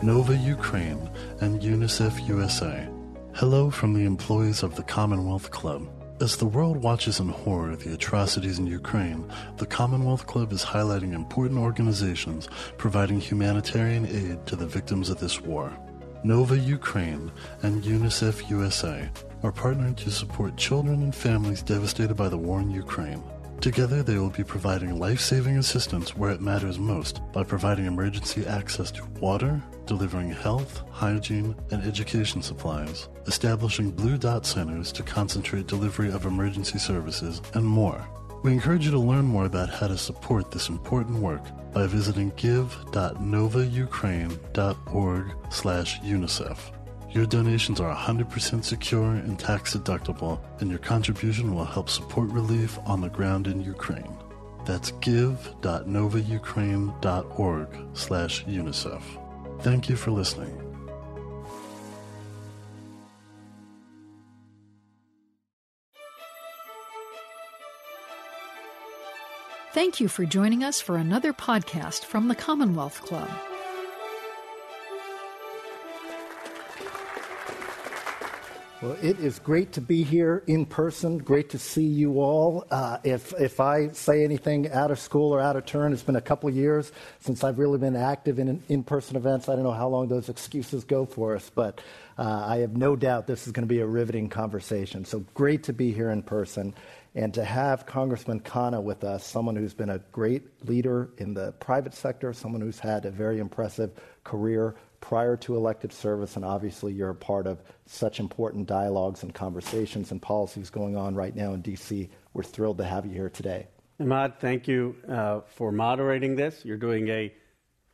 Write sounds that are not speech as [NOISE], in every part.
Nova Ukraine, and UNICEF USA. Hello from the employees of the Commonwealth Club. As the world watches in horror the atrocities in Ukraine, the Commonwealth Club is highlighting important organizations providing humanitarian aid to the victims of this war. Nova Ukraine and UNICEF USA are partnering to support children and families devastated by the war in Ukraine. Together, they will be providing life saving assistance where it matters most by providing emergency access to water, delivering health, hygiene, and education supplies, establishing Blue Dot centers to concentrate delivery of emergency services, and more. We encourage you to learn more about how to support this important work by visiting give.novaukraine.org/unicef. Your donations are 100% secure and tax deductible, and your contribution will help support relief on the ground in Ukraine. That's give.novaukraine.org/unicef. Thank you for listening. Thank you for joining us for another podcast from the Commonwealth Club. Well, it is great to be here in person. Great to see you all. Uh, if if I say anything out of school or out of turn, it's been a couple years since I've really been active in in-person events. I don't know how long those excuses go for us, but uh, I have no doubt this is going to be a riveting conversation. So great to be here in person and to have Congressman Khanna with us, someone who's been a great leader in the private sector, someone who's had a very impressive career prior to elected service, and obviously you're a part of such important dialogues and conversations and policies going on right now in D.C. We're thrilled to have you here today. Ahmad, thank you uh, for moderating this. You're doing a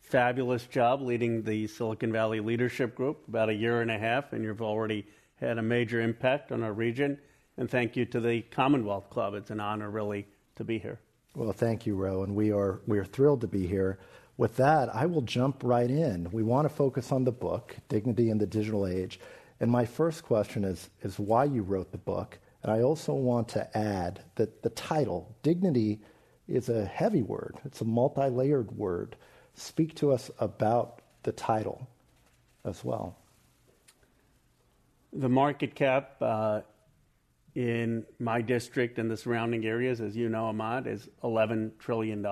fabulous job leading the Silicon Valley Leadership Group, about a year and a half, and you've already had a major impact on our region. And thank you to the Commonwealth Club. It's an honor, really, to be here. Well, thank you, Ro, and we are we are thrilled to be here. With that, I will jump right in. We want to focus on the book, Dignity in the Digital Age. And my first question is, is why you wrote the book. And I also want to add that the title, Dignity, is a heavy word, it's a multi layered word. Speak to us about the title as well. The market cap uh, in my district and the surrounding areas, as you know, Ahmad, is $11 trillion.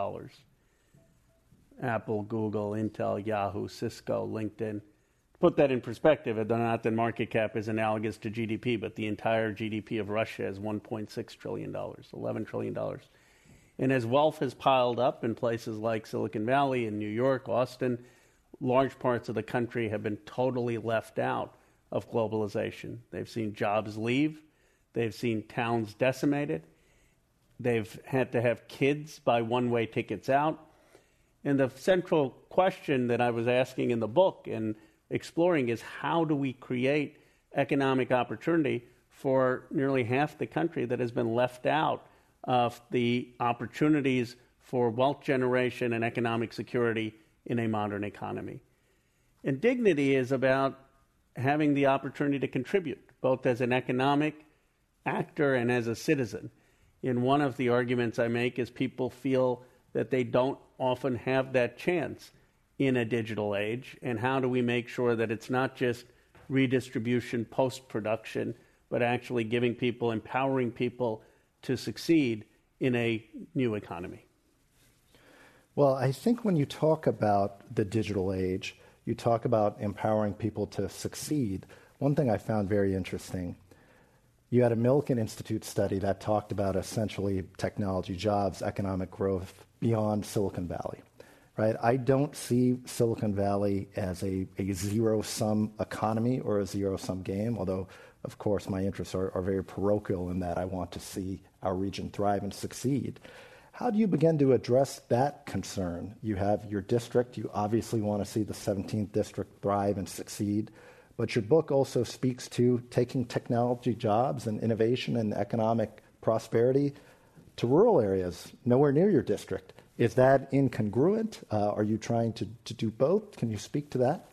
Apple, Google, Intel, Yahoo, Cisco, LinkedIn. Put that in perspective, whether or not the market cap is analogous to GDP, but the entire GDP of Russia is $1.6 trillion, $11 trillion. And as wealth has piled up in places like Silicon Valley and New York, Austin, large parts of the country have been totally left out of globalization. They've seen jobs leave, they've seen towns decimated, they've had to have kids buy one way tickets out and the central question that I was asking in the book and exploring is how do we create economic opportunity for nearly half the country that has been left out of the opportunities for wealth generation and economic security in a modern economy. And dignity is about having the opportunity to contribute, both as an economic actor and as a citizen. In one of the arguments I make is people feel that they don't often have that chance in a digital age? And how do we make sure that it's not just redistribution post production, but actually giving people, empowering people to succeed in a new economy? Well, I think when you talk about the digital age, you talk about empowering people to succeed. One thing I found very interesting you had a Milken Institute study that talked about essentially technology, jobs, economic growth beyond Silicon Valley. Right? I don't see Silicon Valley as a, a zero sum economy or a zero sum game, although, of course, my interests are, are very parochial in that I want to see our region thrive and succeed. How do you begin to address that concern? You have your district, you obviously want to see the 17th district thrive and succeed. But your book also speaks to taking technology jobs and innovation and economic prosperity to rural areas, nowhere near your district. Is that incongruent? Uh, are you trying to, to do both? Can you speak to that?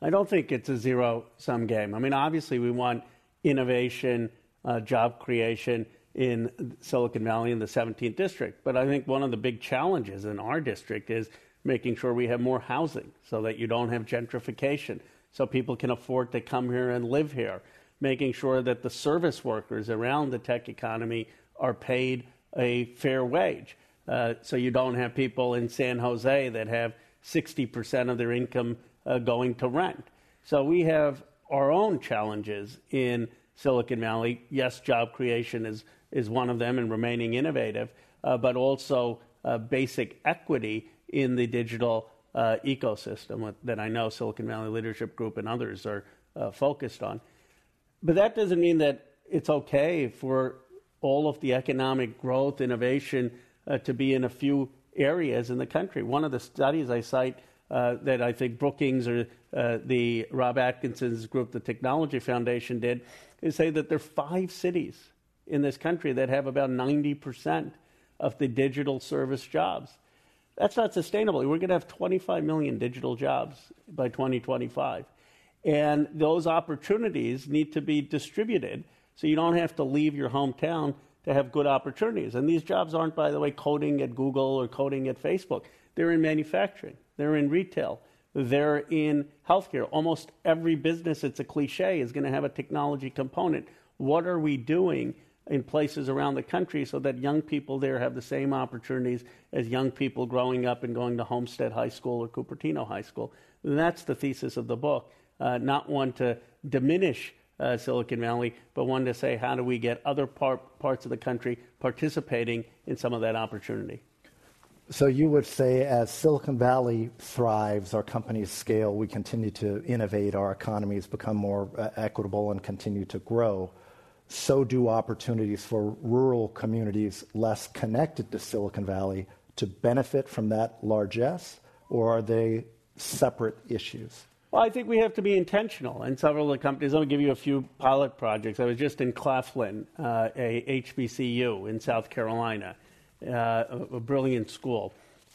I don't think it's a zero sum game. I mean, obviously, we want innovation, uh, job creation in Silicon Valley in the 17th district. But I think one of the big challenges in our district is making sure we have more housing so that you don't have gentrification, so people can afford to come here and live here, making sure that the service workers around the tech economy are paid a fair wage. Uh, so you don't have people in San Jose that have 60% of their income uh, going to rent. So we have our own challenges in Silicon Valley. Yes, job creation is, is one of them and remaining innovative, uh, but also uh, basic equity in the digital uh, ecosystem that I know Silicon Valley Leadership Group and others are uh, focused on. But that doesn't mean that it's okay for all of the economic growth, innovation uh, to be in a few areas in the country. One of the studies I cite uh, that I think Brookings or uh, the Rob Atkinson's group, the Technology Foundation, did is say that there are five cities in this country that have about 90% of the digital service jobs. That's not sustainable. We're going to have 25 million digital jobs by 2025. And those opportunities need to be distributed so you don't have to leave your hometown to have good opportunities. And these jobs aren't, by the way, coding at Google or coding at Facebook. They're in manufacturing, they're in retail, they're in healthcare. Almost every business, it's a cliche, is going to have a technology component. What are we doing in places around the country so that young people there have the same opportunities as young people growing up and going to Homestead High School or Cupertino High School? That's the thesis of the book, uh, not one to diminish uh, Silicon Valley, but one to say how do we get other parts of the country participating in some of that opportunity. So you would say, as Silicon Valley thrives, our companies scale, we continue to innovate, our economies become more uh, equitable and continue to grow. So do opportunities for rural communities less connected to Silicon Valley to benefit from that largesse, or are they separate issues? Well, I think we have to be intentional. And several of the companies, I'll give you a few pilot projects. I was just in Claflin, uh, a HBCU in South Carolina uh, a, brilliant school.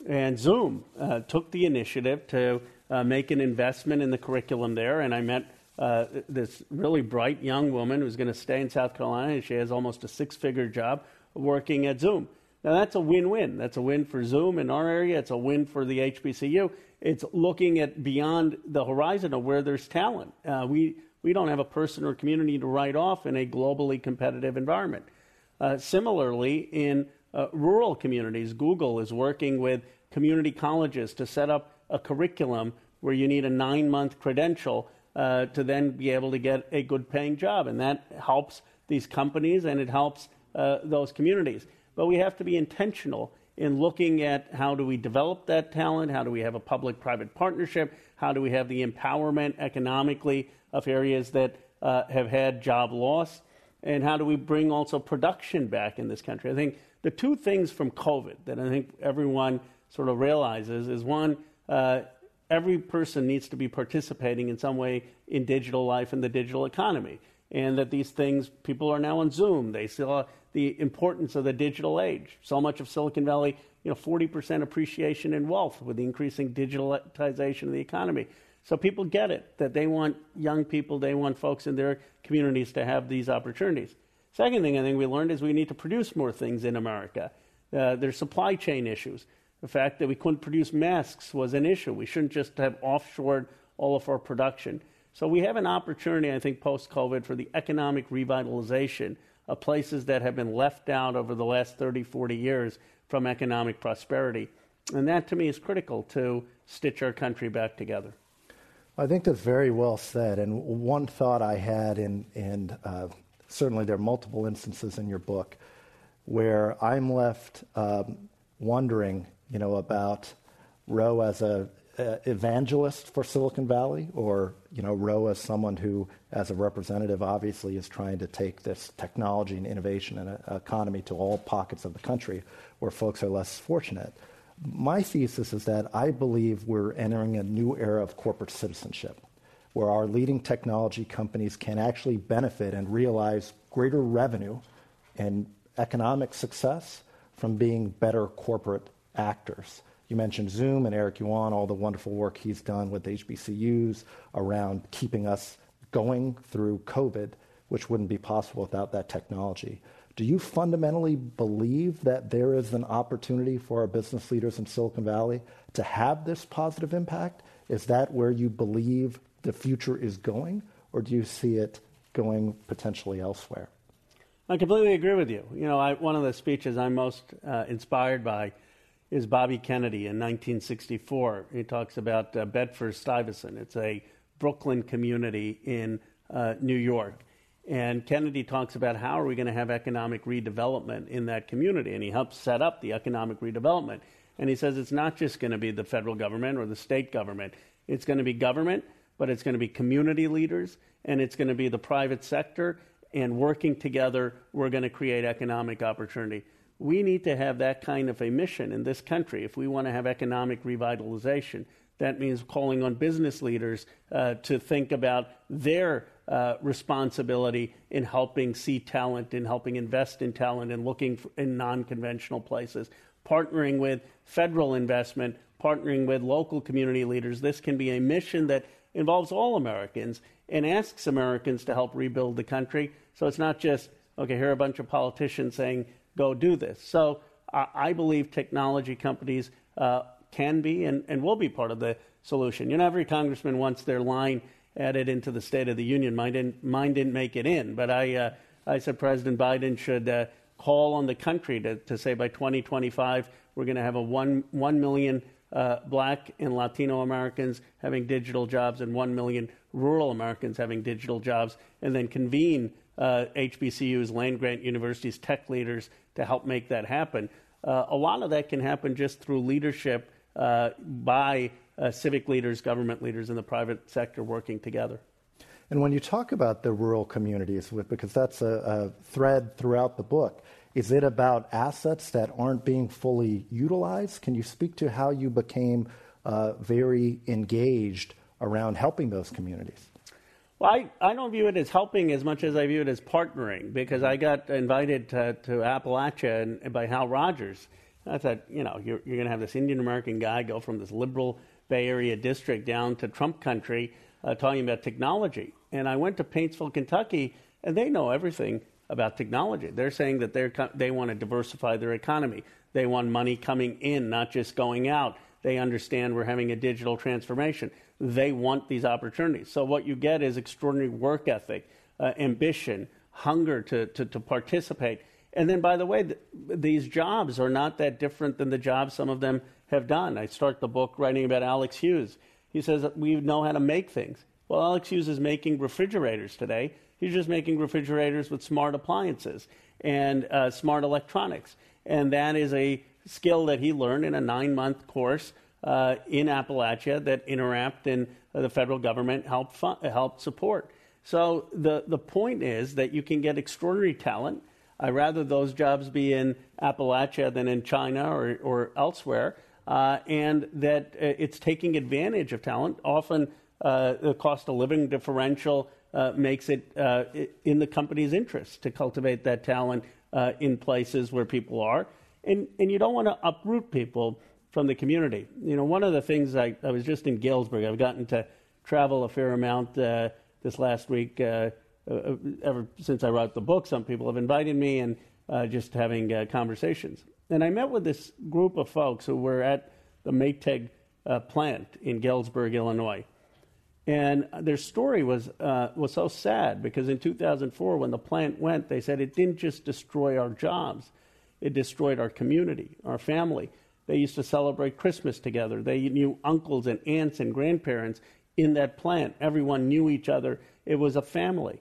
And Zoom uh, took the initiative to uh, make an investment in the curriculum there, and I met uh, this really bright young woman who's going to stay in South Carolina, and she has almost a six figure job working at Zoom. Now, that's a win win. That's a win for Zoom in our area, it's a win for the HBCU. It's looking at beyond the horizon of where there's talent. Uh, we, we don't have a person or community to write off in a globally competitive environment. Uh, similarly, in uh, rural communities. Google is working with community colleges to set up a curriculum where you need a nine month credential uh, to then be able to get a good paying job. And that helps these companies and it helps uh, those communities. But we have to be intentional in looking at how do we develop that talent, how do we have a public private partnership, how do we have the empowerment economically of areas that uh, have had job loss, and how do we bring also production back in this country. I think the two things from COVID that I think everyone sort of realizes is one, uh, every person needs to be participating in some way in digital life and the digital economy. And that these things, people are now on Zoom. They saw the importance of the digital age. So much of Silicon Valley, you know, 40% appreciation in wealth with the increasing digitalization of the economy. So people get it that they want young people, they want folks in their communities to have these opportunities. Second thing I think we learned is we need to produce more things in America. Uh, there's supply chain issues. The fact that we couldn't produce masks was an issue. We shouldn't just have offshored all of our production. So we have an opportunity, I think, post COVID for the economic revitalization of places that have been left out over the last 30, 40 years from economic prosperity. And that to me is critical to stitch our country back together. I think that's very well said. And one thought I had in uh, certainly there are multiple instances in your book where I'm left um, wondering, you know, about Ro as a, a, evangelist for Silicon Valley, or you know, Ro as someone who, as a representative, obviously is trying to take this technology and innovation and uh, economy to all pockets of the country where folks are less fortunate. My thesis is that I believe we're entering a new era of corporate citizenship where our leading technology companies can actually benefit and realize greater revenue and economic success from being better corporate actors. You mentioned Zoom and Eric Yuan, all the wonderful work he's done with HBCUs around keeping us going through COVID, which wouldn't be possible without that technology. Do you fundamentally believe that there is an opportunity for our business leaders in Silicon Valley to have this positive impact? Is that where you believe the future is going, or do you see it going potentially elsewhere? I completely agree with you. You know, I, one of the speeches I'm most uh, inspired by is Bobby Kennedy in 1964. He talks about uh, Bedford Stuyvesant. It's a Brooklyn community in uh, New York. And Kennedy talks about how are we going to have economic redevelopment in that community. And he helps set up the economic redevelopment. And he says it's not just going to be the federal government or the state government. It's going to be government, but it's going to be community leaders, and it's going to be the private sector. And working together, we're going to create economic opportunity. We need to have that kind of a mission in this country if we want to have economic revitalization. That means calling on business leaders uh, to think about their uh, responsibility in helping see talent, in helping invest in talent, and looking in non conventional places, partnering with federal investment, partnering with local community leaders. This can be a mission that involves all Americans and asks Americans to help rebuild the country. So it's not just, okay, here are a bunch of politicians saying, go do this. So I, I believe technology companies uh, can be and, and will be part of the solution. You know, every congressman wants their line added into the State of the Union. Mine didn't, mine didn't make it in, but I, uh, I said President Biden should uh, call on the country to, to say by 2025 we're going to have a 1, 1 million uh, black and Latino Americans having digital jobs and 1 million rural Americans having digital jobs, and then convene uh, HBCUs, land grant universities, tech leaders to help make that happen. Uh, a lot of that can happen just through leadership uh, by uh, civic leaders, government leaders, and the private sector working together. And when you talk about the rural communities, because that's a, a, thread throughout the book, is it about assets that aren't being fully utilized? Can you speak to how you became uh, very engaged around helping those communities? Well, I, I don't view it as helping as much as I view it as partnering because I got invited to, to Appalachia and, by Hal Rogers. I thought, you know, you're, you're going to have this Indian American guy go from this liberal Bay Area district down to Trump country uh, talking about technology. And I went to Paintsville, Kentucky, and they know everything about technology. They're saying that they're, they want to diversify their economy. They want money coming in, not just going out. They understand we're having a digital transformation. They want these opportunities. So, what you get is extraordinary work ethic, uh, ambition, hunger to, to, to participate. And then, by the way, th- these jobs are not that different than the jobs some of them have done. I start the book writing about Alex Hughes. He says we know how to make things. Well, Alex Hughes is making refrigerators today. He's just making refrigerators with smart appliances and uh, smart electronics. And that is a skill that he learned in a nine month course uh, in Appalachia that Interapt and uh, the federal government helped, fund, helped support. So the, the point is that you can get extraordinary talent I'd rather those jobs be in Appalachia than in China or, or elsewhere, uh, and that uh, it's taking advantage of talent. Often, uh, the cost of living differential uh, makes it uh, in the company's interest to cultivate that talent uh, in places where people are. And, and you don't want to uproot people from the community. You know, one of the things I, I was just in Galesburg, I've gotten to travel a fair amount this last week uh, uh, ever since I wrote the book, some people have invited me and uh, just having uh, conversations. And I met with this group of folks who were at the Maytag uh, plant in Galesburg, Illinois. And their story was, uh, was so sad because in 2004, when the plant went, they said it didn't just destroy our jobs, it destroyed our community, our family. They used to celebrate Christmas together. They knew uncles and aunts and grandparents in that plant. Everyone knew each other. It was a family.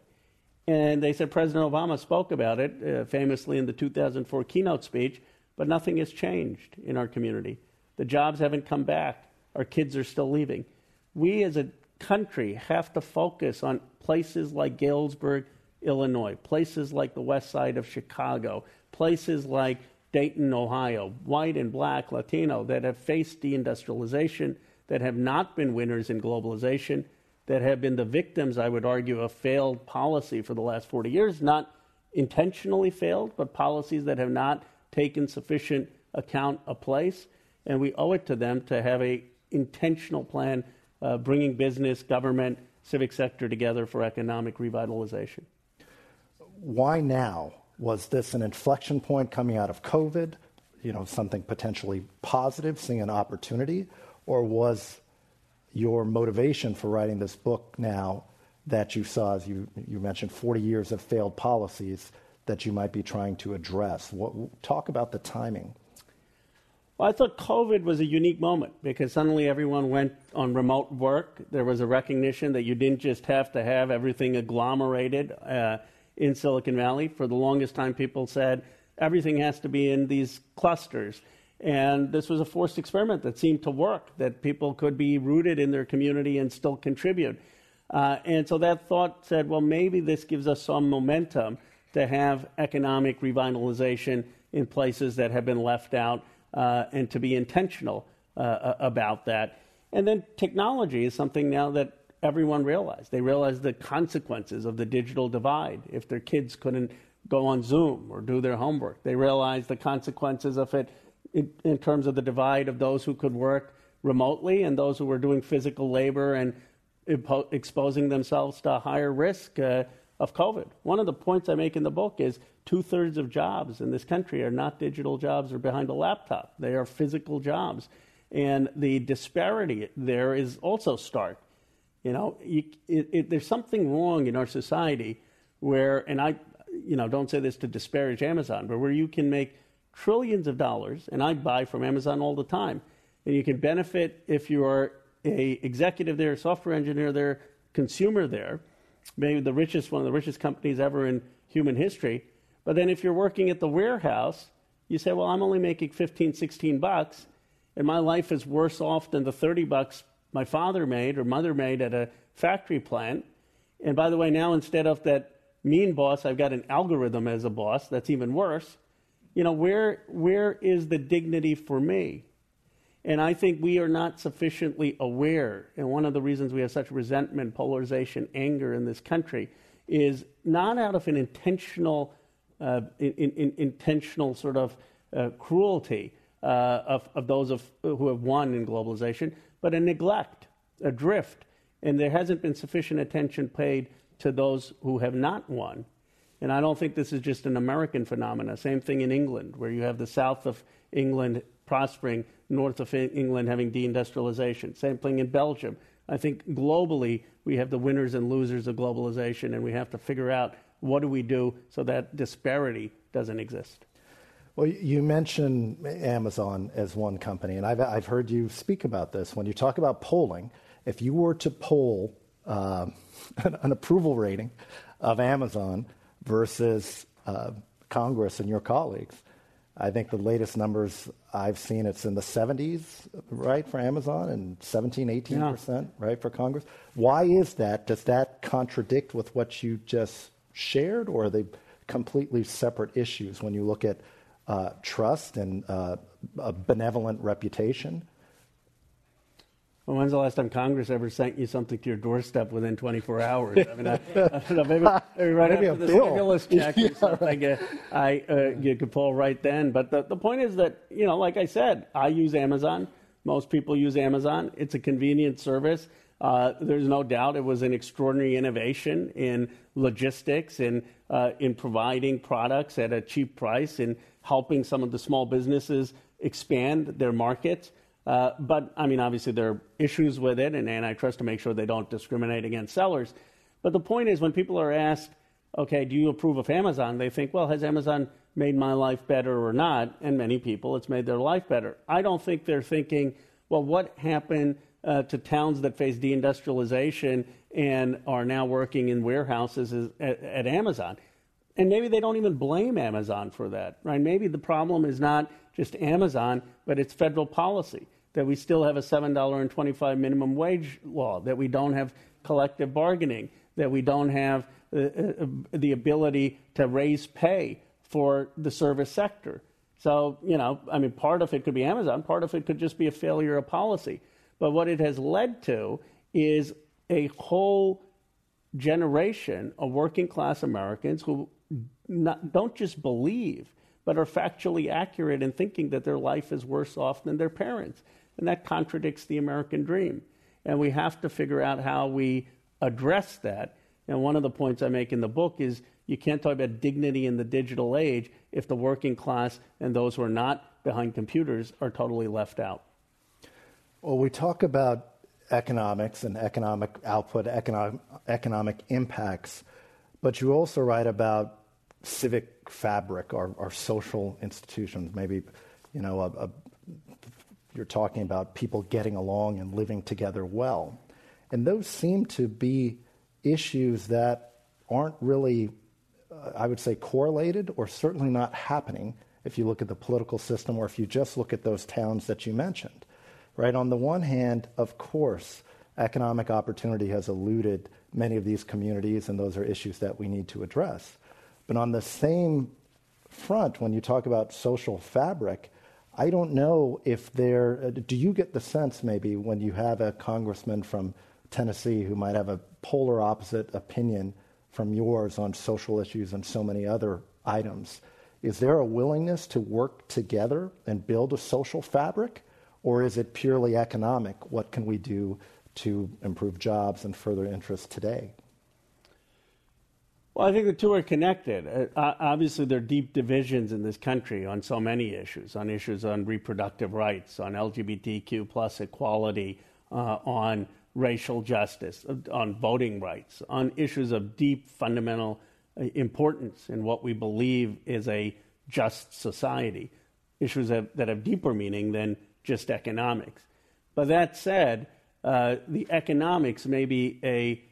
And they said President Obama spoke about it uh, famously in the 2004 keynote speech, but nothing has changed in our community. The jobs haven't come back. Our kids are still leaving. We as a country have to focus on places like Galesburg, Illinois, places like the west side of Chicago, places like Dayton, Ohio, white and black, Latino, that have faced deindustrialization, that have not been winners in globalization, that have been the victims, I would argue, of failed policy for the last 40 years, not intentionally failed, but policies that have not taken sufficient account of place. And we owe it to them to have a intentional plan uh, bringing business, government, civic sector together for economic revitalization. Why now? Was this an inflection point coming out of COVID? You know, something potentially positive, seeing an opportunity, or was your motivation for writing this book now that you saw, as you, you mentioned, 40 years of failed policies that you might be trying to address? What, talk about the timing. Well, I thought COVID was a unique moment because suddenly everyone went on remote work. There was a recognition that you didn't just have to have everything agglomerated uh, in Silicon Valley. For the longest time, people said everything has to be in these clusters. And this was a forced experiment that seemed to work, that people could be rooted in their community and still contribute. Uh, and so that thought said, well, maybe this gives us some momentum to have economic revitalization in places that have been left out uh, and to be intentional uh, about that. And then technology is something now that everyone realized. They realized the consequences of the digital divide. If their kids couldn't go on Zoom or do their homework, they realized the consequences of it in, in terms of the divide of those who could work remotely and those who were doing physical labor and impo- exposing themselves to a higher risk uh, of COVID. One of the points I make in the book is two thirds of jobs in this country are not digital jobs or behind a laptop, they are physical jobs. And the disparity there is also stark. You know, you, it, it, there's something wrong in our society where, and I, you know, don't say this to disparage Amazon, but where you can make trillions of dollars, and I buy from Amazon all the time. And you can benefit if you're a executive there, software engineer there, consumer there, maybe the richest one of the richest companies ever in human history. But then if you're working at the warehouse, you say, well, I'm only making 15, 16 bucks, and my life is worse off than the 30 bucks my father made or mother made at a factory plant. And by the way, now instead of that mean boss, I've got an algorithm as a boss that's even worse you know, where, where is the dignity for me? And I think we are not sufficiently aware. And one of the reasons we have such resentment, polarization, anger in this country is not out of an intentional, uh, in, in, intentional sort of uh, cruelty uh, of, of those of, who have won in globalization, but a neglect, a drift. And there hasn't been sufficient attention paid to those who have not won. And I don't think this is just an American phenomenon. Same thing in England, where you have the south of England prospering, north of England having deindustrialization. Same thing in Belgium. I think globally we have the winners and losers of globalization, and we have to figure out what do we do so that disparity doesn't exist. Well, you mentioned Amazon as one company, and I've, I've heard you speak about this. When you talk about polling, if you were to poll uh, [LAUGHS] an approval rating of Amazon versus uh, Congress and your colleagues. I think the latest numbers I've seen, it's in the 70s, right, for Amazon, and 17, 18%, yeah. right, for Congress. Why is that? Does that contradict with what you just shared, or are they completely separate issues when you look at uh, trust and uh, a benevolent reputation? Well, when's the last time Congress ever sent you something to your doorstep within 24 hours? I mean, I, I don't know, maybe, [LAUGHS] maybe right maybe after the bill. stimulus [LAUGHS] check yeah, or something, right. uh, I, uh, you could pull right then. But the, the point is that, you know, like I said, I use Amazon. Most people use Amazon. It's a convenient service. Uh, there's no doubt it was an extraordinary innovation in logistics and uh, in providing products at a cheap price and helping some of the small businesses expand their markets. Uh, but I mean, obviously, there are issues with it and antitrust to make sure they don't discriminate against sellers. But the point is, when people are asked, okay, do you approve of Amazon? They think, well, has Amazon made my life better or not? And many people, it's made their life better. I don't think they're thinking, well, what happened uh, to towns that face deindustrialization and are now working in warehouses at, at Amazon? And maybe they don't even blame Amazon for that, right? Maybe the problem is not just Amazon, but it's federal policy that we still have a $7.25 minimum wage law, that we don't have collective bargaining, that we don't have uh, uh, the ability to raise pay for the service sector. So, you know, I mean, part of it could be Amazon, part of it could just be a failure of policy. But what it has led to is a whole generation of working class Americans who not, don't just believe, but are factually accurate in thinking that their life is worse off than their parents. And that contradicts the American dream. And we have to figure out how we address that And one of the points I make in the book is you can't talk about dignity in the digital age if the working class and those who are not behind computers are totally left out. Well, we talk about economics and economic output, economic, economic impacts, but you also write about civic fabric or, or social institutions. Maybe, you know, a, a, you're talking about people getting along and living together well. And those seem to be issues that aren't really, uh, I would say, correlated or certainly not happening if you look at the political system or if you just look at those towns that you mentioned. Right? On the one hand, of course, economic opportunity has eluded many of these communities, and those are issues that we need to address. But on the same front, when you talk about social fabric, I don't know if there, uh, do you get the sense maybe when you have a congressman from Tennessee who might have a polar opposite opinion from yours on social issues and so many other items? Is there a willingness to work together and build a social fabric? Or is it purely economic? What can we do to improve jobs and further interests today? Well, I think the two are connected. Uh, obviously, there are deep divisions in this country on so many issues, on issues on reproductive rights, on LGBTQ plus equality, uh, on racial justice, uh, on voting rights, on issues of deep fundamental uh, importance in what we believe is a just society, issues that, that have deeper meaning than just economics. But that said, uh, the economics may be a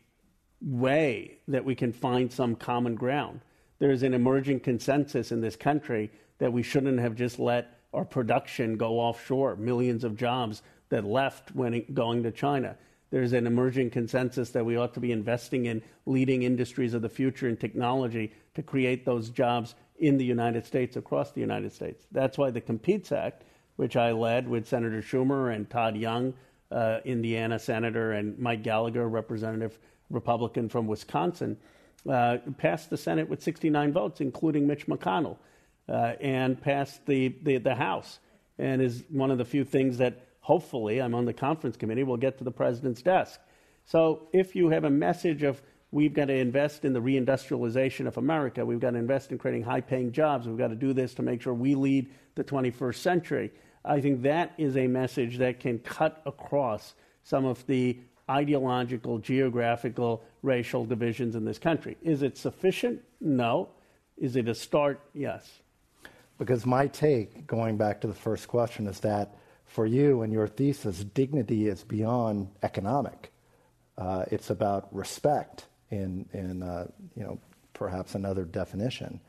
way that we can find some common ground. There is an emerging consensus in this country that we shouldn't have just let our production go offshore, millions of jobs that left when going to China. There's an emerging consensus that we ought to be investing in leading industries of the future in technology to create those jobs in the United States, across the United States. That's why the Competes Act, which I led with Senator Schumer and Todd Young, uh, Indiana Senator, and Mike Gallagher, Representative Republican from Wisconsin, uh, passed the Senate with 69 votes, including Mitch McConnell, uh, and passed the, the, the, House, and is one of the few things that hopefully, I'm on the conference committee, will get to the president's desk. So if you have a message of we've got to invest in the reindustrialization of America, we've got to invest in creating high paying jobs, we've got to do this to make sure we lead the 21st century. I think that is a message that can cut across some of the ideological, geographical, racial divisions in this country. Is it sufficient? No. Is it a start? Yes. Because my take, going back to the first question, is that for you and your thesis, dignity is beyond economic. Uh, it's about respect in, in uh, you know, perhaps another definition.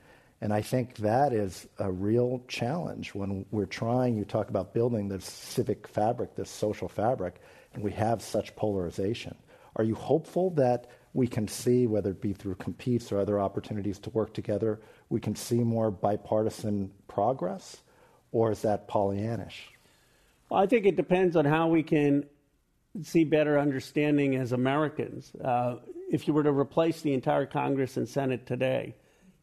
And I think that is a real challenge when we're trying, you talk about building this civic fabric, this social fabric and we have such polarization. Are you hopeful that we can see, whether it be through competes or other opportunities to work together, we can see more bipartisan progress? Or is that Pollyannish? Well, I think it depends on how we can see better understanding as Americans. Uh, if you were to replace the entire Congress and Senate today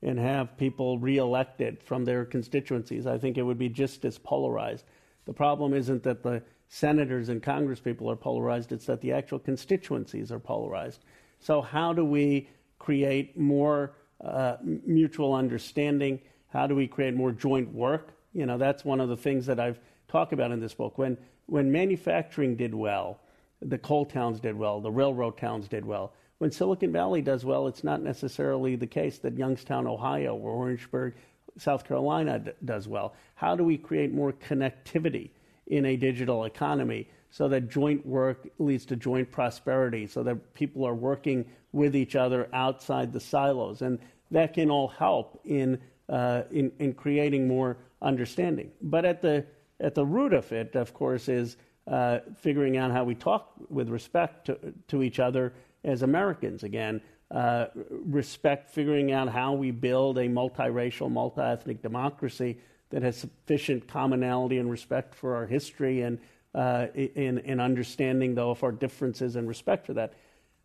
and have people reelected from their constituencies, I think it would be just as polarized. The problem isn't that the senators and congresspeople are polarized, it's that the actual constituencies are polarized. So, how do we create more uh, mutual understanding? How do we create more joint work? You know, that's one of the things that I've talked about in this book. When, when manufacturing did well, the coal towns did well, the railroad towns did well. When Silicon Valley does well, it's not necessarily the case that Youngstown, Ohio, or Orangeburg, South Carolina d- does well. How do we create more connectivity? In a digital economy so that joint work leads to joint prosperity, so that people are working with each other outside the silos. And that can all help in, uh, in, in, creating more understanding. But at the, at the root of it, of course, is uh, figuring out how we talk with respect to, to each other as Americans again. Uh, respect, figuring out how we build a multiracial, multi ethnic democracy that has sufficient commonality and respect for our history and uh, in, in understanding, though, of our differences and respect for that.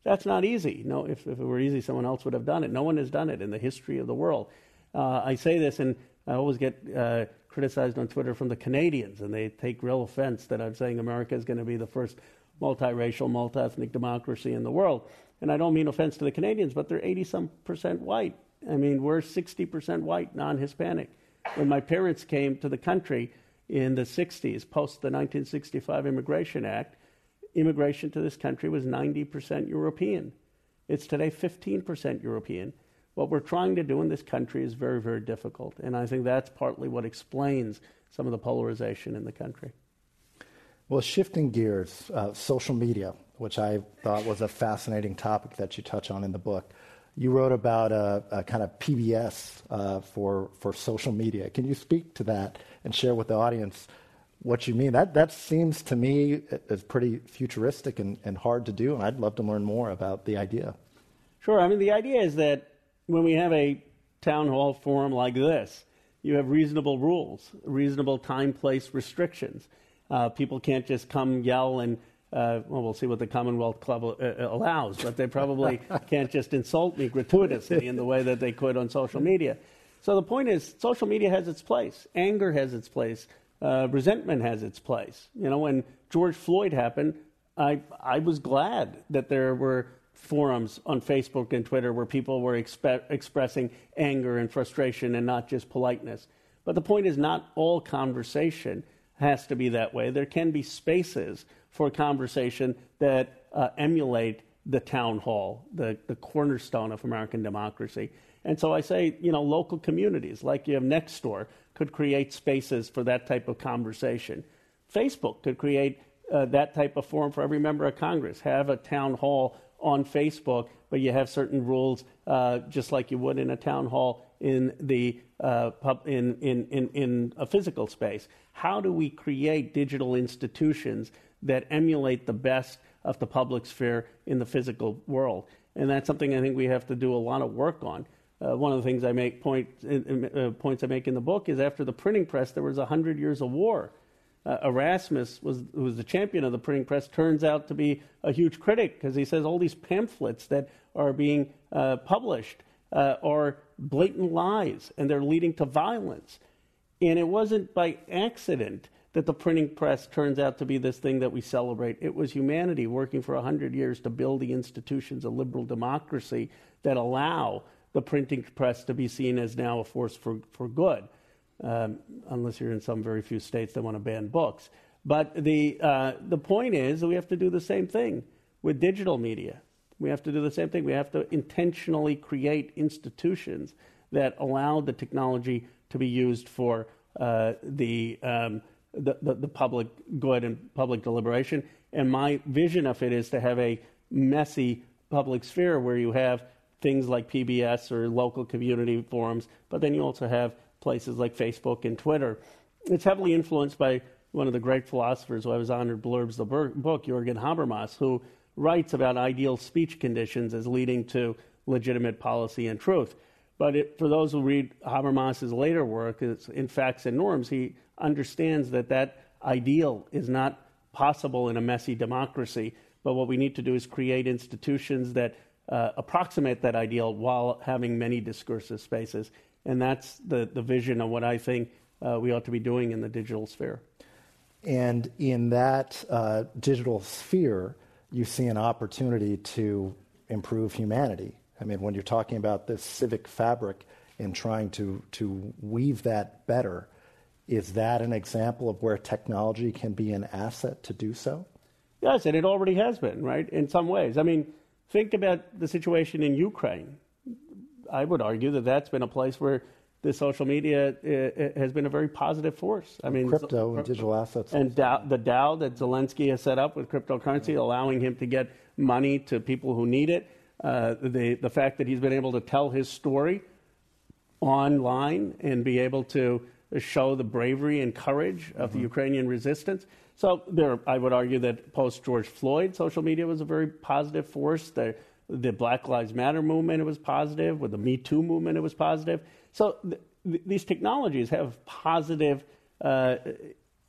That's not easy. No, if, if it were easy, someone else would have done it. No one has done it in the history of the world. Uh, I say this, and I always get uh, criticized on Twitter from the Canadians, and they take real offense that I'm saying America is going to be the first multiracial, multiethnic democracy in the world. And I don't mean offense to the Canadians, but they're 80 some percent white. I mean, we're 60% white, non Hispanic. When my parents came to the country in the 60s, post the 1965 Immigration Act, immigration to this country was 90% European. It's today 15% European. What we're trying to do in this country is very, very difficult. And I think that's partly what explains some of the polarization in the country. Well, shifting gears, uh, social media, which I thought was a fascinating topic that you touch on in the book. You wrote about a, a kind of PBS uh, for, for social media. Can you speak to that and share with the audience what you mean? That, that seems to me as pretty futuristic and, and hard to do, and I'd love to learn more about the idea. Sure. I mean, the idea is that when we have a town hall forum like this, you have reasonable rules, reasonable time, place restrictions. Uh, people can't just come yell and uh, well, we'll see what the Commonwealth Club uh, uh allows, but they probably [LAUGHS] can't just insult me gratuitously in the way that they could on social media. So the point is, social media has its place. Anger has its place. Uh, resentment has its place. You know, when George Floyd happened, I, I was glad that there were forums on Facebook and Twitter where people were expe- expressing anger and frustration and not just politeness. But the point is, not all conversation has to be that way. There can be spaces for conversation that uh, emulate the town hall, the, the cornerstone of American democracy. And so I say, you know, local communities like you have Nextdoor could create spaces for that type of conversation. Facebook could create uh, that type of forum for every member of Congress, have a town hall on Facebook, but you have certain rules, uh, just like you would in a town hall in the uh, pub, in, in, in, in a physical space. How do we create digital institutions that emulate the best of the public sphere in the physical world? And that's something I think we have to do a lot of work on. Uh, one of the things I make point, uh, points I make in the book is after the printing press, there was a hundred years of war uh, Erasmus, was, who was the champion of the printing press, turns out to be a huge critic because he says all these pamphlets that are being uh, published uh, are blatant lies and they're leading to violence. And it wasn't by accident that the printing press turns out to be this thing that we celebrate. It was humanity working for 100 years to build the institutions of liberal democracy that allow the printing press to be seen as now a force for, for good um, unless you're in some very few states that want to ban books. But the, uh, the point is that we have to do the same thing with digital media. We have to do the same thing. We have to intentionally create institutions that allow the technology to be used for uh, the, um, the, the, the, public good and public deliberation. And my vision of it is to have a messy public sphere where you have things like PBS or local community forums, but then you also have places like Facebook and Twitter. It's heavily influenced by one of the great philosophers who I was honored blurbs the book, Jürgen Habermas, who writes about ideal speech conditions as leading to legitimate policy and truth. But it, for those who read Habermas's later work, in Facts and Norms, he understands that that ideal is not possible in a messy democracy. But what we need to do is create institutions that uh, approximate that ideal while having many discursive spaces. And that's the, the vision of what I think uh, we ought to be doing in the digital sphere. And in that uh, digital sphere, you see an opportunity to improve humanity. I mean, when you're talking about this civic fabric and trying to, to weave that better, is that an example of where technology can be an asset to do so? Yes, and it already has been, right, in some ways. I mean, think about the situation in Ukraine. I would argue that that's been a place where the social media uh, uh, has been a very positive force. I mean, crypto and digital assets, and the DAO that Zelensky has set up with cryptocurrency, allowing him to get money to people who need it. Uh, the the fact that he's been able to tell his story online and be able to show the bravery and courage of mm-hmm. the Ukrainian resistance. So there, I would argue that post George Floyd, social media was a very positive force. There, the Black Lives Matter movement, it was positive. With the Me Too movement, it was positive. So th- th- these technologies have positive uh,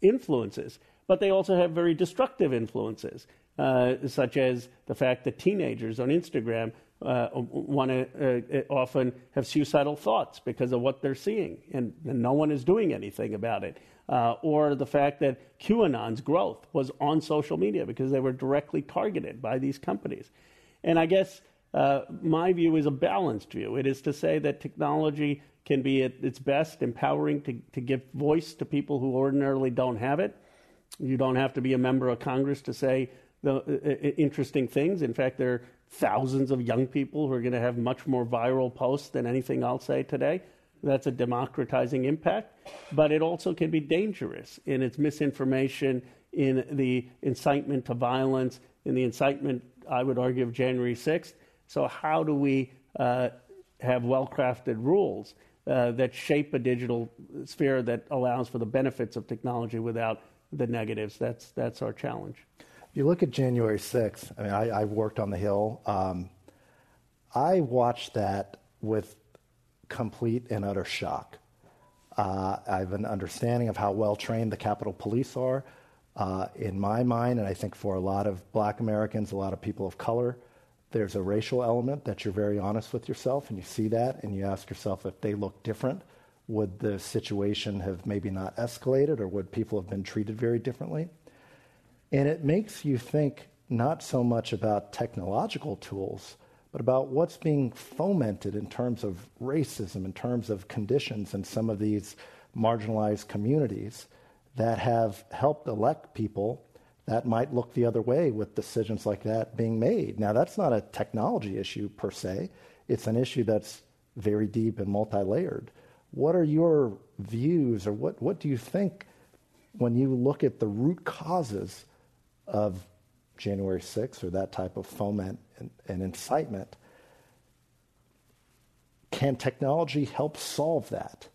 influences, but they also have very destructive influences, uh, such as the fact that teenagers on Instagram uh, want to uh, often have suicidal thoughts because of what they're seeing, and, and no one is doing anything about it. Uh, or the fact that QAnon's growth was on social media because they were directly targeted by these companies. And I guess uh, my view is a balanced view. It is to say that technology can be at its best empowering to, to give voice to people who ordinarily don't have it. You don't have to be a member of Congress to say the uh, uh interesting things. In fact, there are thousands of young people who are going to have much more viral posts than anything I'll say today. That's a democratizing impact, but it also can be dangerous in its misinformation, in the incitement to violence, in the incitement, I would argue, of January 6th. So, how do we uh, have well crafted rules uh, that shape a digital sphere that allows for the benefits of technology without the negatives? That's, that's our challenge. You look at January 6th, I mean, I, I worked on the Hill. Um, I watched that with complete and utter shock. Uh, I have an understanding of how well trained the Capitol Police are. Uh, in my mind, and I think for a lot of black Americans, a lot of people of color, there's a racial element that you're very honest with yourself, and you see that, and you ask yourself if they look different, would the situation have maybe not escalated, or would people have been treated very differently? And it makes you think not so much about technological tools, but about what's being fomented in terms of racism, in terms of conditions in some of these marginalized communities that have helped elect people that might look the other way with decisions like that being made. Now, that's not a technology issue per se, it's an issue that's very deep and multi layered. What are your views, or what, what do you think when you look at the root causes of January 6th or that type of foment and, and incitement. Can technology help solve that?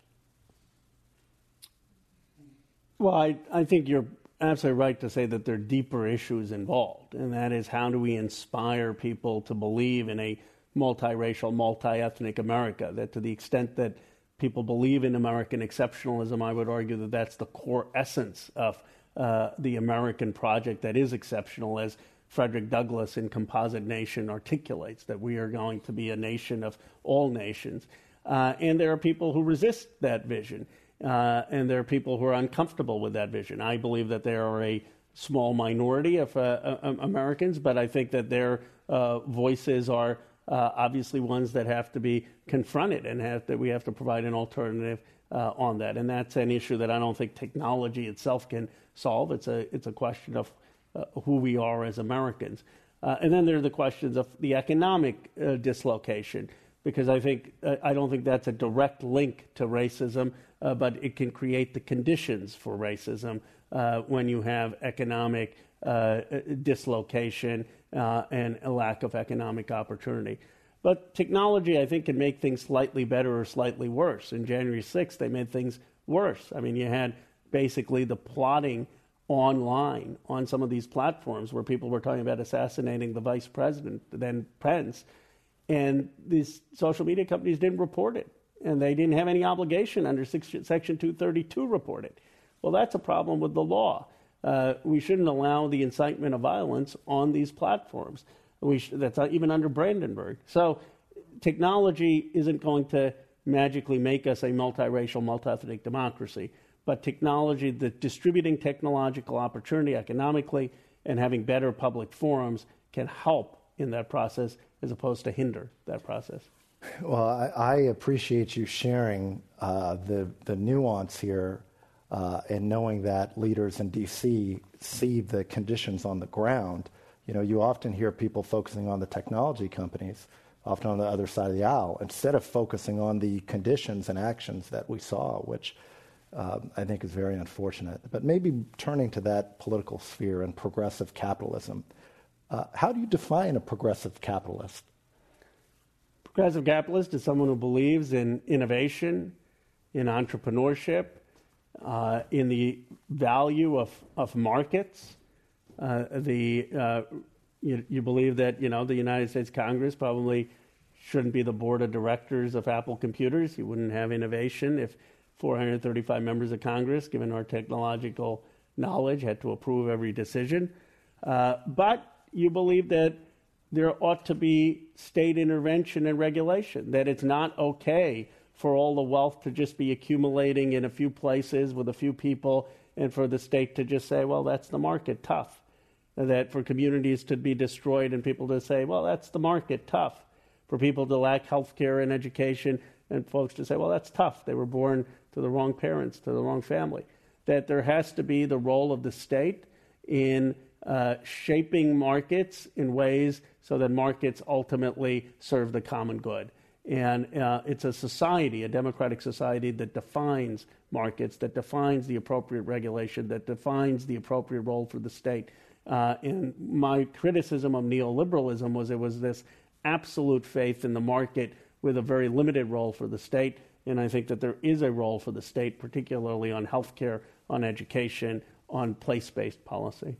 Well, I, I think you're absolutely right to say that there are deeper issues involved, and that is how do we inspire people to believe in a multiracial, multi ethnic America? That to the extent that people believe in American exceptionalism, I would argue that that's the core essence of uh, the American project that is exceptional, as Frederick Douglass in Composite Nation articulates that we are going to be a nation of all nations. Uh, and there are people who resist that vision, uh, and there are people who are uncomfortable with that vision. I believe that there are a small minority of uh, uh Americans, but I think that their uh, voices are uh, obviously ones that have to be confronted and have that we have to provide an alternative on that. And that's an issue that I don't think technology itself can solve. It's a, it's a question of uh, who we are as Americans. Uh, and then there are the questions of the economic uh, dislocation, because I think uh, I don't think that's a direct link to racism, uh, but it can create the conditions for racism uh, when you have economic dislocation and a lack of economic opportunity. But technology, I think, can make things slightly better or slightly worse. In January 6th, they made things worse. I mean, you had basically the plotting online on some of these platforms where people were talking about assassinating the vice president, then Pence, and these social media companies didn't report it, and they didn't have any obligation under Section 232 to report it. Well, that's a problem with the law. Uh, we shouldn't allow the incitement of violence on these platforms. Sh- that's even under Brandenburg. So, technology isn't going to magically make us a multiracial, multi-ethnic democracy but technology, the distributing technological opportunity economically and having better public forums can help in that process as opposed to hinder that process. Well, I, I appreciate you sharing uh, the, the nuance here uh, and knowing that leaders in D.C. see the conditions on the ground. You know, you often hear people focusing on the technology companies, often on the other side of the aisle, instead of focusing on the conditions and actions that we saw, which – um, I think is very unfortunate. But maybe turning to that political sphere and progressive capitalism, uh, how do you define a progressive capitalist? Progressive capitalist is someone who believes in innovation, in entrepreneurship, uh, in the value of, of markets. Uh, the, uh, you, you believe that you know the United States Congress probably shouldn't be the board of directors of Apple Computers. You wouldn't have innovation if 435 members of Congress, given our technological knowledge, had to approve every decision. Uh, but you believe that there ought to be state intervention and regulation, that it's not okay for all the wealth to just be accumulating in a few places with a few people and for the state to just say, well, that's the market, tough. That for communities to be destroyed and people to say, well, that's the market, tough. For people to lack health care and education and folks to say, well, that's tough. They were born to the wrong parents, to the wrong family. That there has to be the role of the state in uh, shaping markets in ways so that markets ultimately serve the common good. And uh, it's a society, a democratic society, that defines markets, that defines the appropriate regulation, that defines the appropriate role for the state. Uh, and my criticism of neoliberalism was it was this absolute faith in the market with a very limited role for the state. And I think that there is a role for the state, particularly on healthcare, on education, on place based policy.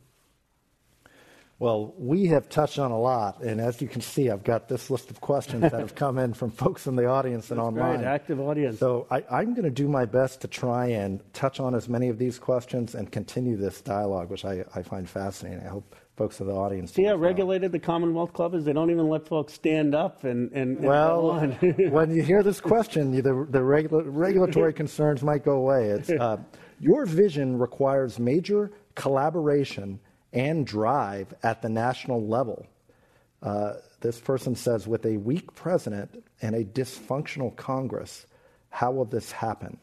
Well, we have touched on a lot, and as you can see, I've got this list of questions that have come in from [LAUGHS] folks in the audience and That's online. Great, active audience. So I, am going to do my best to try and touch on as many of these questions and continue this dialogue, which I, I find fascinating. I hope folks in the audience. See how regulated the Commonwealth Club is? They don't even let folks stand up and. and, and well, [LAUGHS] when you hear this question, the, the regula- regulatory [LAUGHS] concerns might go away. It's, uh, your vision requires major collaboration and drive at the national level. Uh, this person says, with a weak president and a dysfunctional Congress, how will this happen?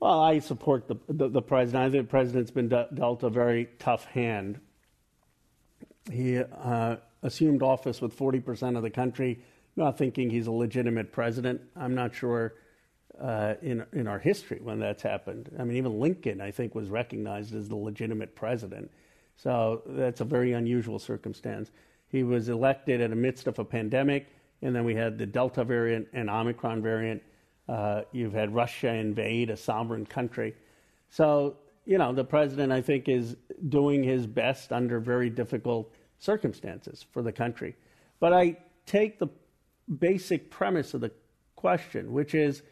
Well, I support the, the, the president. I think the president's been de- dealt a very tough hand. He uh, assumed office with 40% of the country not thinking he's a legitimate president. I'm not sure uh, in, in our history when that's happened. I mean, even Lincoln, I think, was recognized as the legitimate president. So that's a very unusual circumstance. He was elected in the midst of a pandemic, and then we had the Delta variant and Omicron variant. Uh, you've had Russia invade a sovereign country. So, you know, the president, I think, is doing his best under very difficult circumstances for the country. But I take the basic premise of the question, which is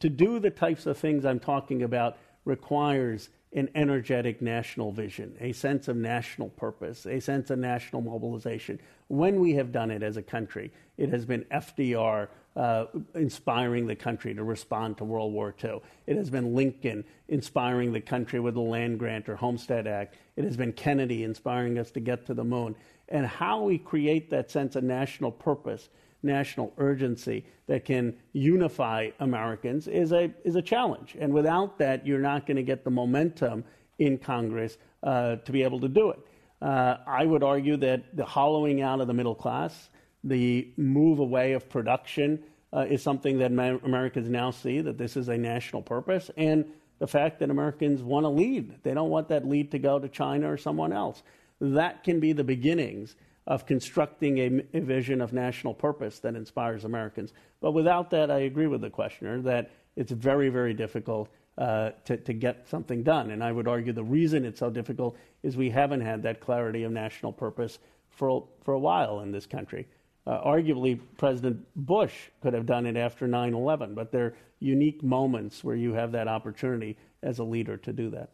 to do the types of things I'm talking about requires an energetic national vision, a sense of national purpose, a sense of national mobilization. When we have done it as a country, it has been FDR uh, inspiring the country to respond to World War II. It has been Lincoln inspiring the country with the land grant or Homestead Act. It has been Kennedy inspiring us to get to the moon. And how we create that sense of national purpose national urgency that can unify Americans is a, is a challenge. And without that, you're not going to get the momentum in Congress uh, to be able to do it. Uh, I would argue that the hollowing out of the middle class, the move away of production, uh, is something that Americans now see that this is a national purpose. And the fact that Americans want to lead, they don't want that lead to go to China or someone else. That can be the beginnings of constructing a, a, vision of national purpose that inspires Americans. But without that, I agree with the questioner that it's very, very difficult uh, to, to get something done. And I would argue the reason it's so difficult is we haven't had that clarity of national purpose for, for a while in this country. Uh, arguably, President Bush could have done it after 9 11, but there are unique moments where you have that opportunity as a leader to do that.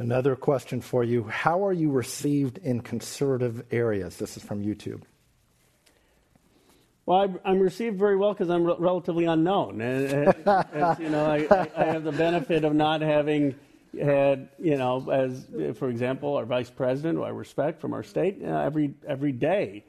Another question for you How are you received in conservative areas? This is from YouTube. Well, I'm received very well because I'm re- relatively unknown. You know, I, I, have the benefit of not having had, you know, as for example, our vice president, who I respect from our state, you know, every every day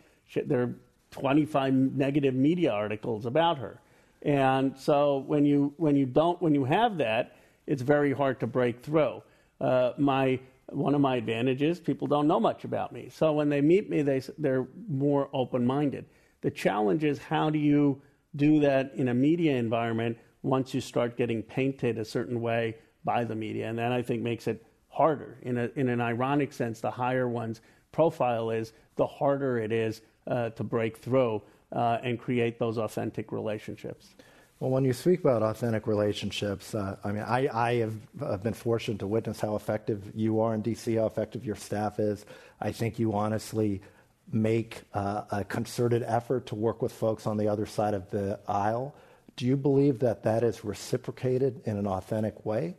there are 25 negative media articles about her, and so when you when you don't when you have that, it's very hard to break through uh, my one of my advantages people don't know much about me. So when they meet me they, they're more open-minded. The challenge is how do you do that in a media environment once you start getting painted a certain way by the media? And that i think makes it harder. In, a, in an ironic sense the higher one's profile is the harder it is uh, to break through uh, and create those authentic relationships well, when you speak about authentic relationships, uh, I mean, I, I have been fortunate to witness how effective you are in DC, how effective your staff is. I think you honestly make uh, a concerted effort to work with folks on the other side of the aisle. Do you believe that that is reciprocated in an authentic way?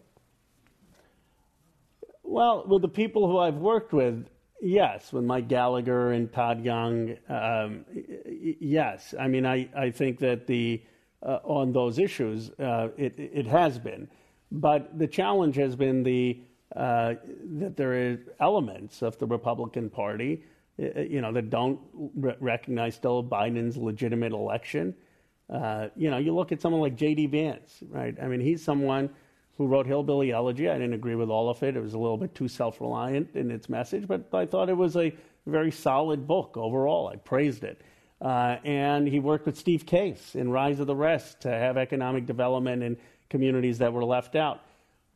Well, with the people who I've worked with, yes, with Mike Gallagher and Todd Young, um, yes. I mean, I, I think that the uh, on those issues, uh, it, it has been. But the challenge has been the uh, that there are elements of the Republican Party, uh, you know, that don't re- recognize still Biden's legitimate election. Uh, you know, you look at someone like J.D. Vance, right? I mean, he's someone who wrote Hillbilly Elegy. I didn't agree with all of it. It was a little bit too self-reliant in its message, but I thought it was a very solid book overall. I praised it. Uh, and he worked with Steve Case in Rise of the Rest to have economic development in communities that were left out.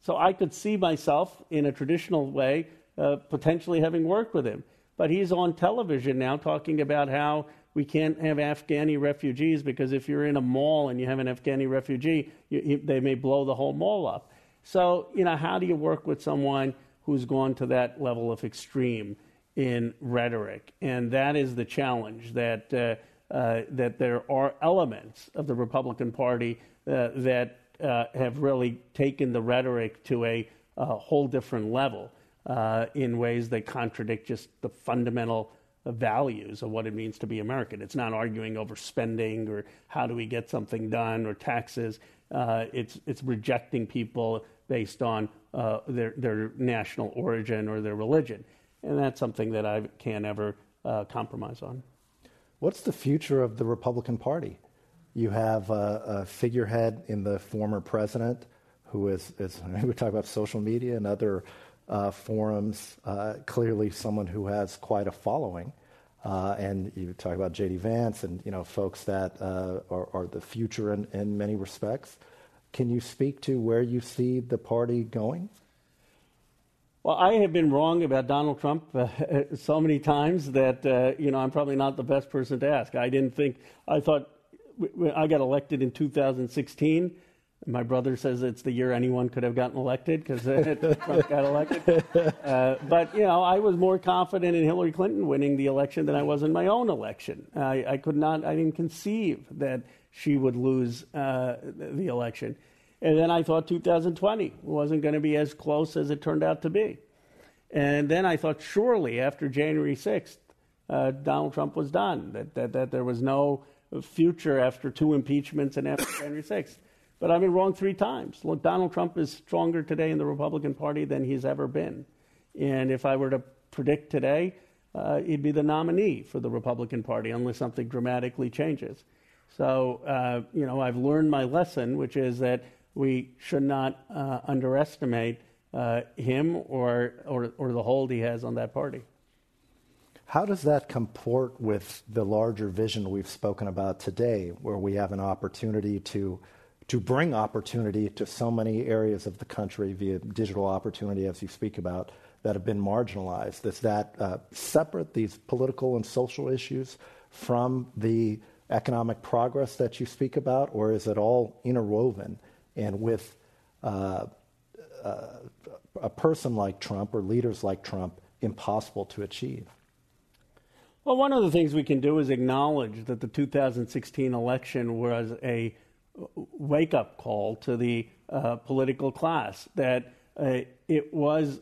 So I could see myself in a traditional way uh, potentially having worked with him. But he's on television now talking about how we can't have Afghani refugees because if you're in a mall and you have an Afghani refugee, you, you, they may blow the whole mall up. So, you know, how do you work with someone who's gone to that level of extreme? In rhetoric, and that is the challenge. That uh, uh, that there are elements of the Republican Party uh, that uh, have really taken the rhetoric to a, a whole different level uh, in ways that contradict just the fundamental values of what it means to be American. It's not arguing over spending or how do we get something done or taxes. Uh, it's it's rejecting people based on their their national origin or their religion and that's something that I can't ever uh, compromise on. What's the future of the Republican Party? You have a, a figurehead in the former president who is, is [LAUGHS] we talk about social media and other uh, forums, uh, clearly someone who has quite a following. Uh, and you talk about J.D. Vance and you know folks that uh, are, are, the future in, in many respects. Can you speak to where you see the party going? Well, I have been wrong about Donald Trump uh, [LAUGHS] so many times that uh, you know I'm probably not the best person to ask. I didn't think I thought I got elected in 2016. My brother says it's the year anyone could have gotten elected because uh, [LAUGHS] Trump got elected. Uh, but you know, I was more confident in Hillary Clinton winning the election than I was in my own election. I, I could not, I didn't conceive that she would lose uh, the election. And then I thought 2020 wasn't going to be as close as it turned out to be. And then I thought surely after January 6th, uh, Donald Trump was done, that, that, that there was no future after two impeachments and after January 6th. But I've been wrong three times. Look, Donald Trump is stronger today in the Republican Party than he's ever been. And if I were to predict today, uh, he'd be the nominee for the Republican Party unless something dramatically changes. So, uh, you know, I've learned my lesson, which is that we should not uh, underestimate uh, him or, or, or the hold he has on that party. How does that comport with the larger vision we've spoken about today, where we have an opportunity to, to bring opportunity to so many areas of the country via digital opportunity, as you speak about, that have been marginalized? Does that uh, separate these political and social issues from the economic progress that you speak about, or is it all interwoven? And with uh, uh, a person like Trump or leaders like Trump, impossible to achieve. Well, one of the things we can do is acknowledge that the 2016 election was a wake up call to the uh, political class, that uh, it was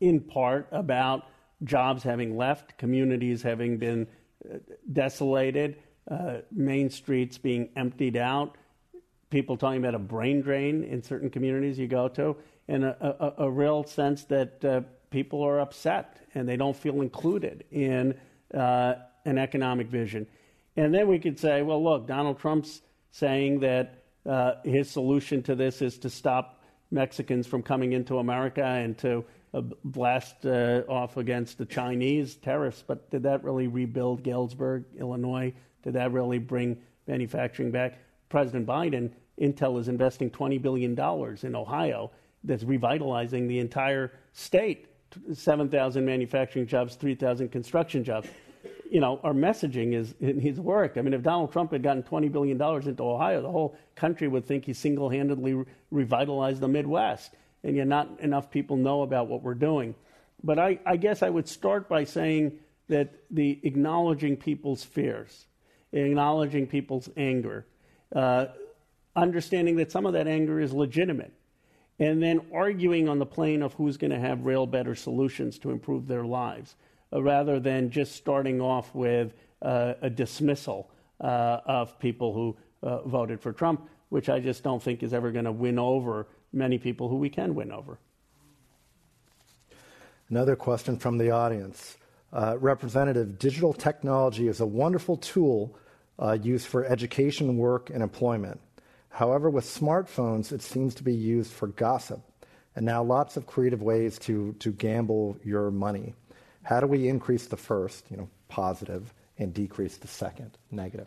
in part about jobs having left, communities having been uh, desolated, uh, main streets being emptied out, people talking about a brain drain in certain communities you go to, and a, a, a real sense that uh, people are upset and they don't feel included in uh, an economic vision. And then we could say, well, look, Donald Trump's saying that uh, his solution to this is to stop Mexicans from coming into America and to uh, blast uh, off against the Chinese tariffs. But did that really rebuild Galesburg, Illinois? Did that really bring manufacturing back? President Biden Intel is investing $20 billion in Ohio that's revitalizing the entire state 7,000 manufacturing jobs, 3,000 construction jobs. You know, our messaging is it needs work. I mean, if Donald Trump had gotten $20 billion into Ohio, the whole country would think he single handedly re- revitalized the Midwest. And yet, not enough people know about what we're doing. But I, I guess I would start by saying that the acknowledging people's fears, acknowledging people's anger, uh, understanding that some of that anger is legitimate. and then arguing on the plane of who's going to have real better solutions to improve their lives, uh, rather than just starting off with uh, a dismissal uh, of people who uh, voted for Trump, which I just don't think is ever going to win over many people who we can win over. Another question from the audience. Uh, Representative, digital technology is a wonderful tool used for education, work, and employment. However, with smartphones, it seems to be used for gossip, and now lots of creative ways to, to gamble your money. How do we increase the first, you know, positive, and decrease the second, negative?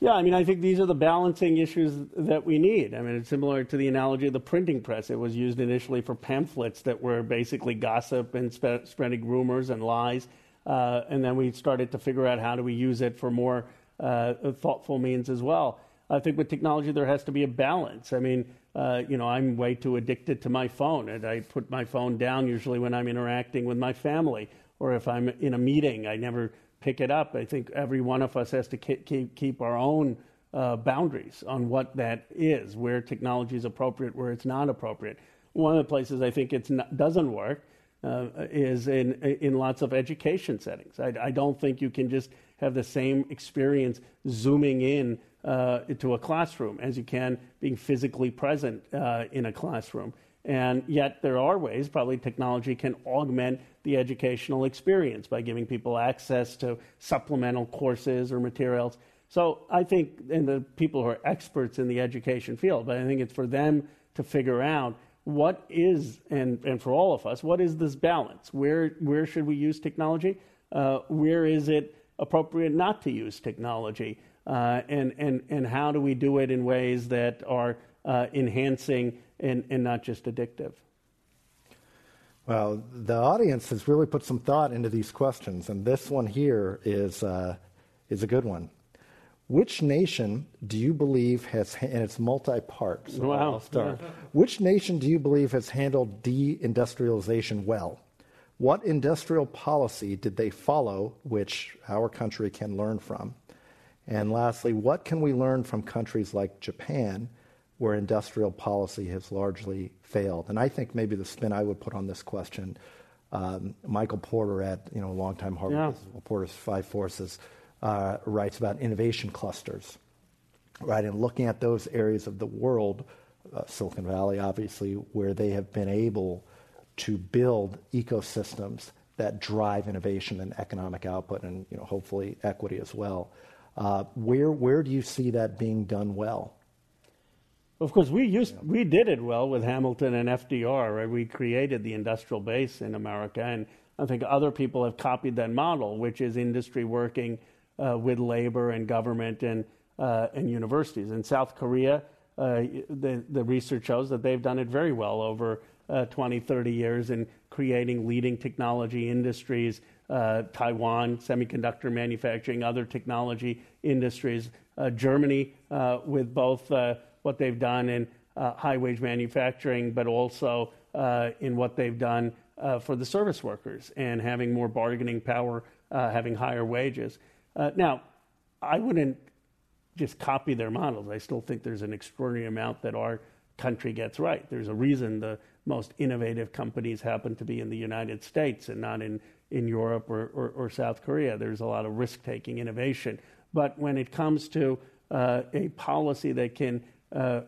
Yeah, I mean, I think these are the balancing issues that we need. I mean, it's similar to the analogy of the printing press. It was used initially for pamphlets that were basically gossip and spe- spreading rumors and lies. Uh, and then we started to figure out how do we use it for more uh, thoughtful means as well. I think with technology, there has to be a balance. I mean, uh, you know, I'm way too addicted to my phone, and I put my phone down usually when I'm interacting with my family or if I'm in a meeting. I never pick it up. I think every one of us has to keep, keep our own uh, boundaries on what that is, where technology is appropriate, where it's not appropriate. One of the places I think it doesn't work uh, is in, in lots of education settings. I, I, don't think you can just have the same experience zooming in uh, to a classroom as you can being physically present uh, in a classroom. And yet, there are ways, probably technology can augment the educational experience by giving people access to supplemental courses or materials. So, I think, and the people who are experts in the education field, but I think it's for them to figure out what is, and, and for all of us, what is this balance? Where, where should we use technology? Uh, where is it appropriate not to use technology? Uh, and, and, and how do we do it in ways that are uh, enhancing and, and not just addictive? Well, the audience has really put some thought into these questions, and this one here is, uh, is a good one. Which nation do you believe has, and it's multi part, so wow. I'll start. Which nation do you believe has handled deindustrialization well? What industrial policy did they follow, which our country can learn from? And lastly, what can we learn from countries like Japan, where industrial policy has largely failed? And I think maybe the spin I would put on this question, um, Michael Porter at you know a longtime Harvard yeah. Porter's Five Forces uh, writes about innovation clusters, right? And looking at those areas of the world, uh, Silicon Valley, obviously, where they have been able to build ecosystems that drive innovation and economic output, and you know hopefully equity as well. Uh, where, where do you see that being done well? Of course, we used we did it well with Hamilton and FDR. Right? We created the industrial base in America, and I think other people have copied that model, which is industry working uh, with labor and government and uh, and universities. In South Korea, uh, the the research shows that they've done it very well over uh, 20, 30 years in creating leading technology industries uh, Taiwan, semiconductor manufacturing, other technology industries, uh, Germany uh, with both uh, what they've done in uh, high wage manufacturing, but also in what they've done for the service workers and having more bargaining power, having higher wages. now, I wouldn't just copy their models. I still think there's an extraordinary amount that our country gets right. There's a reason the most innovative companies happen to be in the United States and not in in Europe or, or, or South Korea. There's a lot of risk taking innovation. But when it comes to uh, a policy that can uh,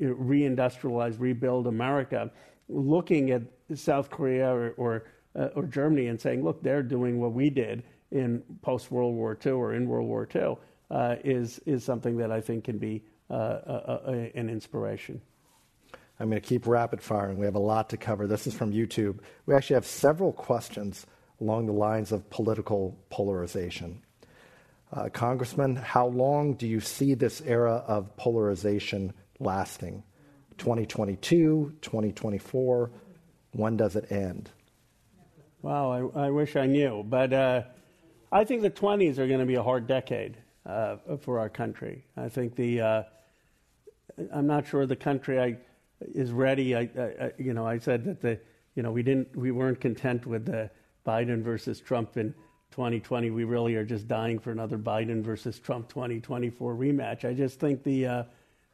reindustrialize, rebuild America, looking at South Korea or, or, uh, or, Germany and saying, look, they're doing what we did in post World War II or in World War II, uh, is, is something that I think can be uh, a, a, an inspiration. I'm going to keep rapid firing. We have a lot to cover. This is from YouTube. We actually have several questions along the lines of political polarization. Uh, Congressman, how long do you see this era of polarization lasting? 2022, 2024? When does it end? Wow, I, I wish I knew. But uh, I think the 20s are going to be a hard decade uh, for our country. I think the, uh, I'm not sure the country I, is ready. I, I, you know, I said that the, you know, we didn't, we weren't content with the Biden versus Trump in 2020. We really are just dying for another Biden versus Trump 2024 rematch. I just think the uh,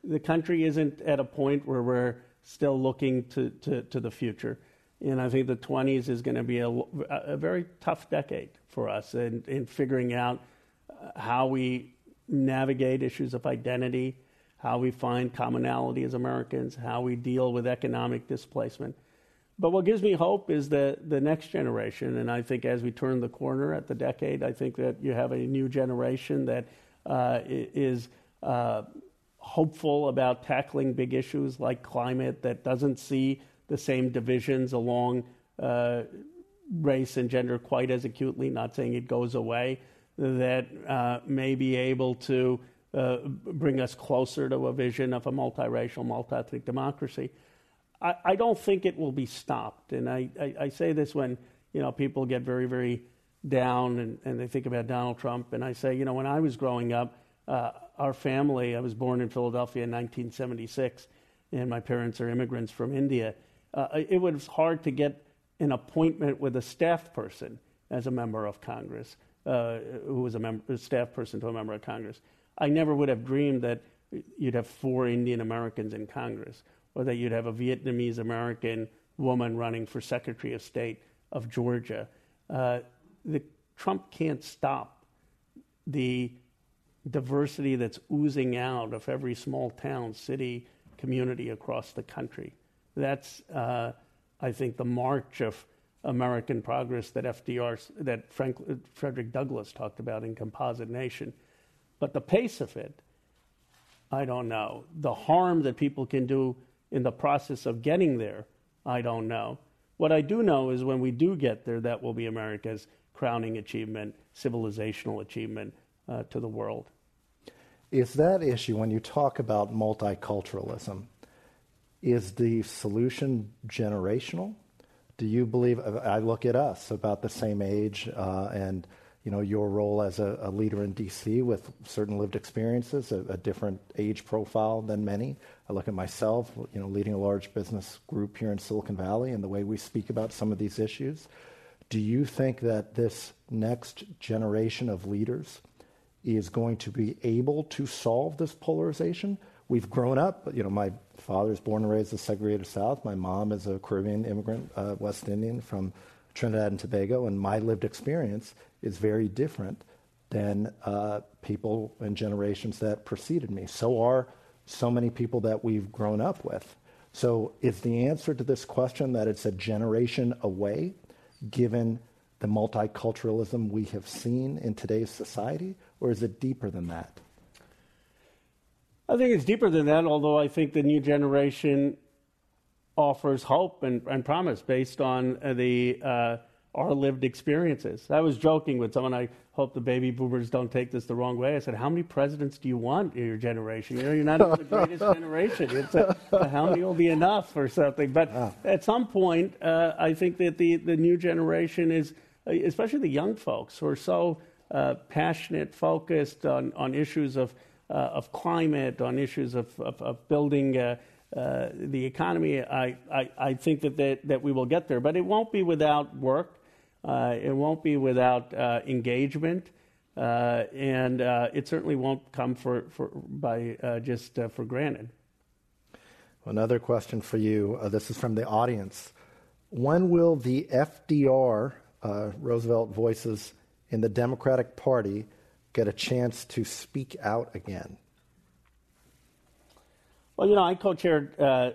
the country isn't at a point where we're still looking to, to, to the future. And I think the 20s is going to be a, a very tough decade for us in, in figuring out uh, how we navigate issues of identity, how we find commonality as Americans, how we deal with economic displacement. But what gives me hope is the, the next generation. And I think as we turn the corner at the decade, I think that you have a new generation that uh, is uh, hopeful about tackling big issues like climate, that doesn't see the same divisions along uh, race and gender quite as acutely, not saying it goes away, that uh, may be able to uh, bring us closer to a vision of a multiracial, multi ethnic democracy. I, I, don't think it will be stopped. And I, I, I, say this when you know people get very, very down and, and they think about Donald Trump. And I say, you know, when I was growing up, uh, our family, I was born in Philadelphia in 1976, and my parents are immigrants from India. Uh, it was hard to get an appointment with a staff person as a member of Congress, uh, who was a, mem- a staff person to a member of Congress. I never would have dreamed that you'd have four Indian Americans in Congress, or that you'd have a Vietnamese American woman running for Secretary of State of Georgia. Uh, the, Trump can't stop the diversity that's oozing out of every small town, city, community across the country. That's, uh, I think, the march of American progress that FDR, that Frank, Frederick Douglass talked about in Composite Nation. But the pace of it, I don't know. The harm that people can do in the process of getting there, I don't know. What I do know is when we do get there, that will be America's crowning achievement, civilizational achievement uh, to the world is that issue when you talk about multiculturalism is the solution generational do you believe i look at us about the same age uh, and you know your role as a, a, leader in dc with certain lived experiences a, a, different age profile than many i look at myself you know leading a large business group here in silicon valley and the way we speak about some of these issues do you think that this next generation of leaders is going to be able to solve this polarization. We've grown up, you know, my father's born and raised in the segregated South. My mom is a Caribbean immigrant, uh, West Indian from Trinidad and Tobago, and my lived experience is very different than uh, people and generations that preceded me. So are so many people that we've grown up with. So is the answer to this question that it's a generation away, given the multiculturalism we have seen in today's society, or is it deeper than that? I think it's deeper than that, although I think the new generation offers hope and, and promise based on the uh, our lived experiences. I was joking with someone. I hope the baby boomers don't take this the wrong way. I said, "How many presidents do you want in your generation? You know, you're not the greatest [LAUGHS] generation. It's a, a, how many will be enough or something." But at some point, uh, I think that the the new generation is, uh, especially the young folks, who are so uh, passionate, focused on, on issues of, uh, of climate, on issues of, of, of building uh, uh, the economy, I, I, I think that, they, that we will get there. But it won't be without work, uh, it won't be without uh, engagement. Uh, and uh, it certainly won't come for, for by just for granted. Another question for you. this is from the audience. When will the FDR Roosevelt Voices in the Democratic Party get a chance to speak out again? Well, you know, I co chaired uh,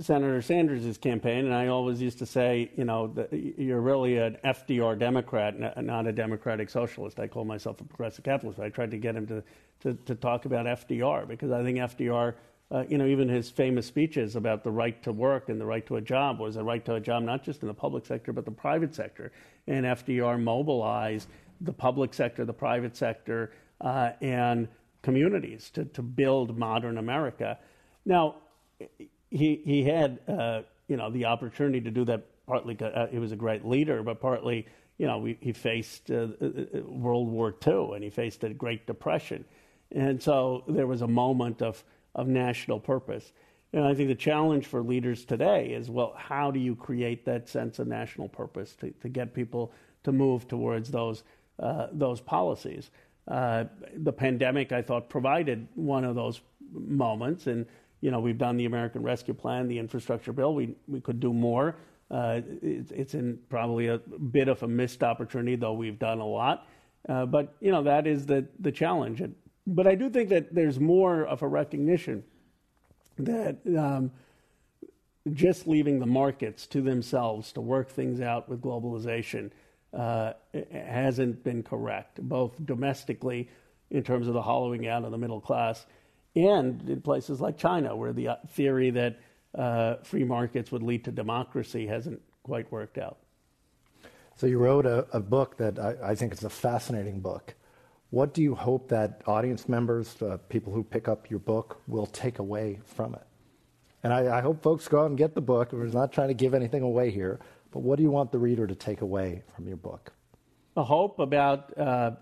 Senator Sanders' campaign, and I always used to say, you know, you're really an FDR Democrat, not a Democratic Socialist. I call myself a progressive capitalist. I tried to get him to, to, to talk about FDR because I think FDR uh, you know, even his famous speeches about the right to work and the right to a job was a right to a job not just in the public sector but the private sector. And FDR mobilized the public sector, the private sector, uh, and communities to, to build modern America. Now, he, he had, uh, you know, the opportunity to do that partly uh, he was a great leader, but partly, you know, we, he faced uh, uh, World War II and he faced the Great Depression. And so there was a moment of of national purpose. And I think the challenge for leaders today is well, how do you create that sense of national purpose to, to get people to move towards those, uh, those policies? Uh, the pandemic, I thought, provided one of those moments. And, you know, we've done the American Rescue Plan, the infrastructure bill. We, we could do more. Uh, it, it's in probably a bit of a missed opportunity, though we've done a lot. Uh, but, you know, that is the, the challenge. But I do think that there's more of a recognition that um, just leaving the markets to themselves to work things out with globalization uh, hasn't been correct, both domestically in terms of the hollowing out of the middle class and in places like China, where the uh, theory that uh, free markets would lead to democracy hasn't quite worked out. So you wrote a, a book that I, I, think is a fascinating book. What do you hope that audience members, uh, people who pick up your book, will take away from it? And I, I, hope folks go out and get the book. We're not trying to give anything away here, but what do you want the reader to take away from your book? A hope about uh,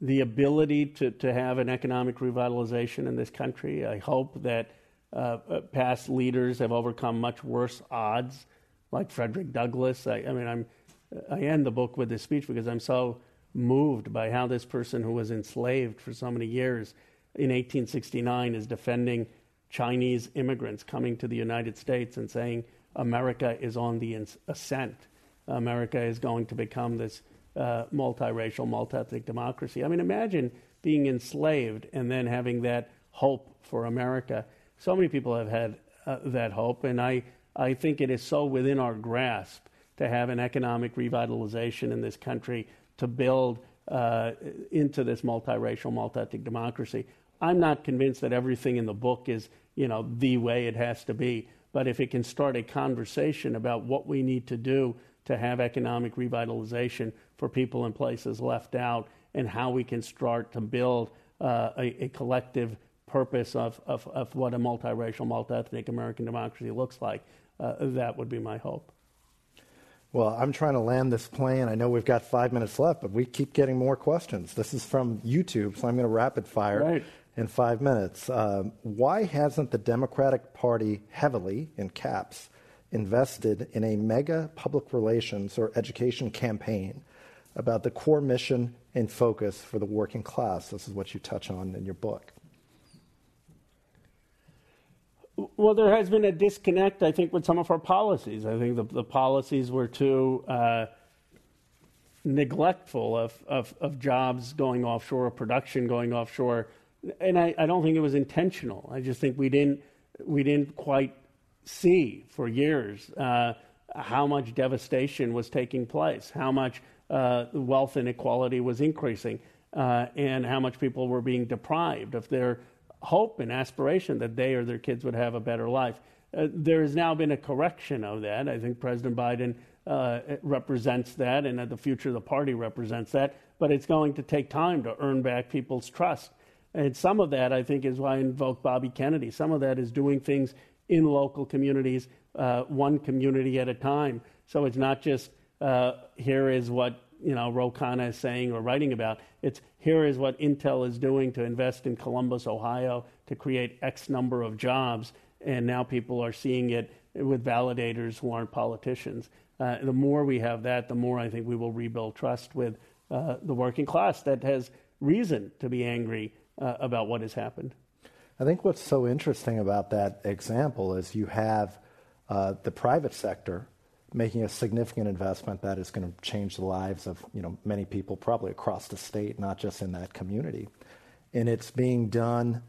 the ability to, to have an economic revitalization in this country. I hope that uh, uh, past leaders have overcome much worse odds, like Frederick Douglass. I, I mean, I'm, I end the book with this speech because I'm so moved by how this person who was enslaved for so many years in 1869 is defending Chinese immigrants coming to the United States and saying America is on the ascent. America is going to become this uh, multiracial, multi-ethnic democracy. I mean, imagine being enslaved and then having that hope for America. So many people have had uh, that hope, and I, I think it is so within our grasp to have an economic revitalization in this country to build uh, into this multiracial, multi-ethnic democracy. I'm not convinced that everything in the book is, you know, the way it has to be. But if it can start a conversation about what we need to do to have economic revitalization for people and places left out and how we can start to build uh, a, a, collective purpose of, of, of, what a multiracial, multi-ethnic American democracy looks like. Uh, that would be my hope. Well, I'm trying to land this plane. I know we've got five minutes left, but we keep getting more questions. This is from YouTube, so I'm going to rapid fire right. in five minutes. Um, why hasn't the Democratic Party heavily, in caps, invested in a mega public relations or education campaign about the core mission and focus for the working class. This is what you touch on in your book. Well, there has been a disconnect, I think, with some of our policies. I think the, the policies were too uh, neglectful of, of, of, jobs going offshore, production going offshore. And I, I don't think it was intentional. I just think we didn't, we didn't quite see for years uh, how much devastation was taking place, how much uh, wealth inequality was increasing, uh, and how much people were being deprived of their hope and aspiration that they or their kids would have a better life. Uh, there has now been a correction of that. I think President Biden uh, represents that, and that the future of the party represents that. But it's going to take time to earn back people's trust. And some of that, I think, is why I invoke Bobby Kennedy. Some of that is doing things in local communities, uh, one community at a time. So it's not just uh, here is what you know Ro Khanna is saying or writing about. It's here is what Intel is doing to invest in Columbus, Ohio, to create X number of jobs, and now people are seeing it with validators who aren't politicians. Uh, the more we have that, the more I think we will rebuild trust with uh, the working class that has reason to be angry uh, about what has happened. I think what's so interesting about that example is you have uh, the private sector making a significant investment that is going to change the lives of you know many people probably across the state, not just in that community, and it's being done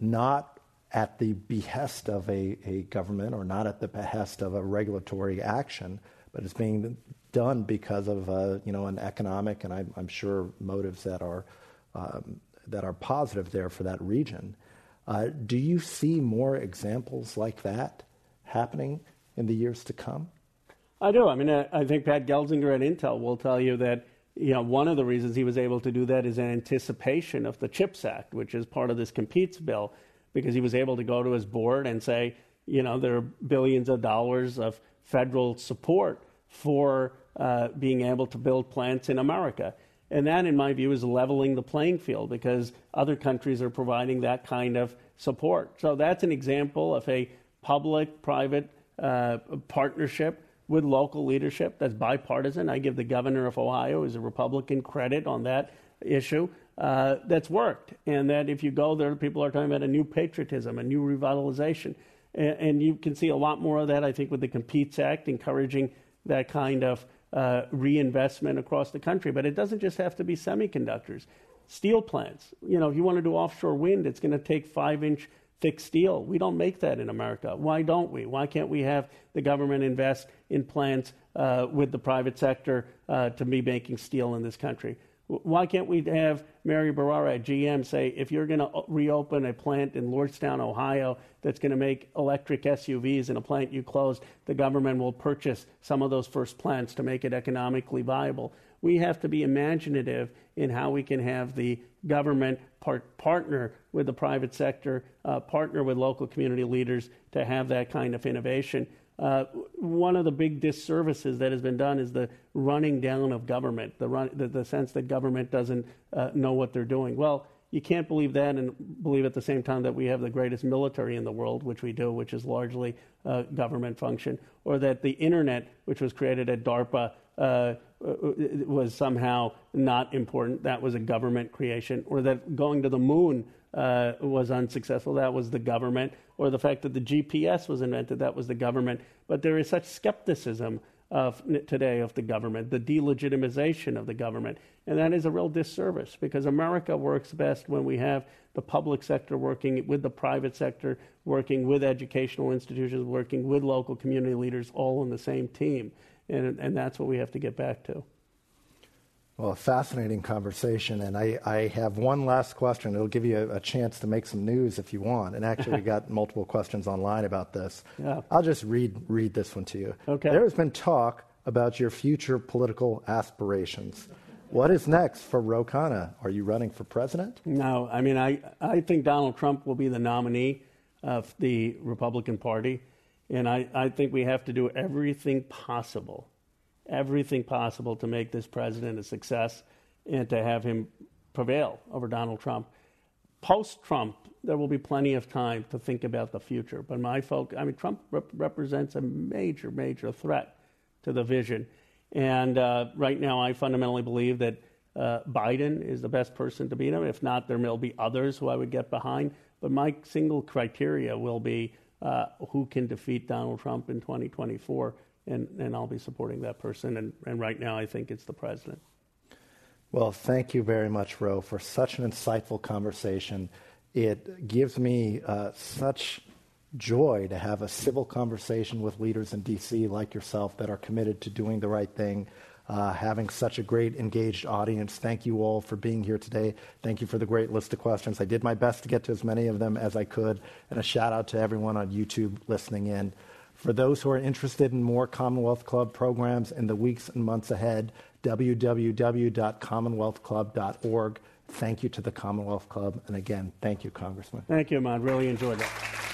not at the behest of a, a government or not at the behest of a regulatory action, but it's being done because of uh, you know an economic and I'm, I'm sure motives that are um, that are positive there for that region. Uh, do you see more examples like that happening in the years to come? I do. I mean, I, I think Pat Gelsinger at Intel will tell you that you know, one of the reasons he was able to do that is in anticipation of the CHIPS Act, which is part of this competes bill, because he was able to go to his board and say, you know, there are billions of dollars of federal support for uh, being able to build plants in America. And that, in my view, is leveling the playing field because other countries are providing that kind of support. So that's an example of a public private uh, partnership with local leadership that's bipartisan. I give the governor of Ohio, as a Republican, credit on that issue. Uh, that's worked, and that if you go there, people are talking about a new patriotism, a new revitalization, and, and you can see a lot more of that. I think with the Competes Act, encouraging that kind of uh, reinvestment across the country. But it doesn't just have to be semiconductors. Steel plants. You know, if you want to do offshore wind, it's going to take five-inch thick steel. We don't make that in America. Why don't we? Why can't we have the government invest in plants uh, with the private sector uh, to be making steel in this country? Why can't we have Mary Barra at GM say, if you're going to reopen a plant in Lordstown, Ohio, that's going to make electric SUVs in a plant you closed, the government will purchase some of those first plants to make it economically viable? We have to be imaginative in how we can have the government part- partner with the private sector, uh, partner with local community leaders to have that kind of innovation. Uh, one of the big disservices that has been done is the running down of government, the, run, the, the sense that government doesn't uh, know what they're doing. Well, you can't believe that and believe at the same time that we have the greatest military in the world, which we do, which is largely a government function, or that the internet, which was created at DARPA, uh, was somehow not important. That was a government creation, or that going to the moon uh, was unsuccessful. That was the government, or the fact that the GPS was invented. That was the government. But there is such skepticism of today of the government, the delegitimization of the government, and that is a real disservice because America works best when we have the public sector working with the private sector, working with educational institutions, working with local community leaders, all on the same team, and and that's what we have to get back to. Well, a fascinating conversation. And I, I have one last question. It'll give you a, a, chance to make some news if you want. And actually, we [LAUGHS] got multiple questions online about this. Yeah. I'll just read, read this one to you. Okay. There has been talk about your future political aspirations. What is next for Ro Khanna? Are you running for president? No. I mean, I, I think Donald Trump will be the nominee of the Republican Party. And I, I think we have to do everything possible everything possible to make this president a success and to have him prevail over Donald Trump. Post Trump, there will be plenty of time to think about the future. But my folk, I mean, Trump rep- represents a major, major threat to the vision. And uh, right now, I fundamentally believe that uh, Biden is the best person to beat him. If not, there will be others who I would get behind. But my single criteria will be uh, who can defeat Donald Trump in 2024 and, and I'll be supporting that person. And, and right now, I think it's the president. Well, thank you very much, Ro, for such an insightful conversation. It gives me uh, such joy to have a civil conversation with leaders in D.C. like yourself that are committed to doing the right thing. Uh, having such a great engaged audience. Thank you all for being here today. Thank you for the great list of questions. I did my best to get to as many of them as I could. And a shout out to everyone on YouTube listening in. For those who are interested in more Commonwealth Club programs in the weeks and months ahead, www.commonwealthclub.org. Thank you to the Commonwealth Club. And again, thank you, Congressman. Thank you, Ahmad. Really enjoyed that.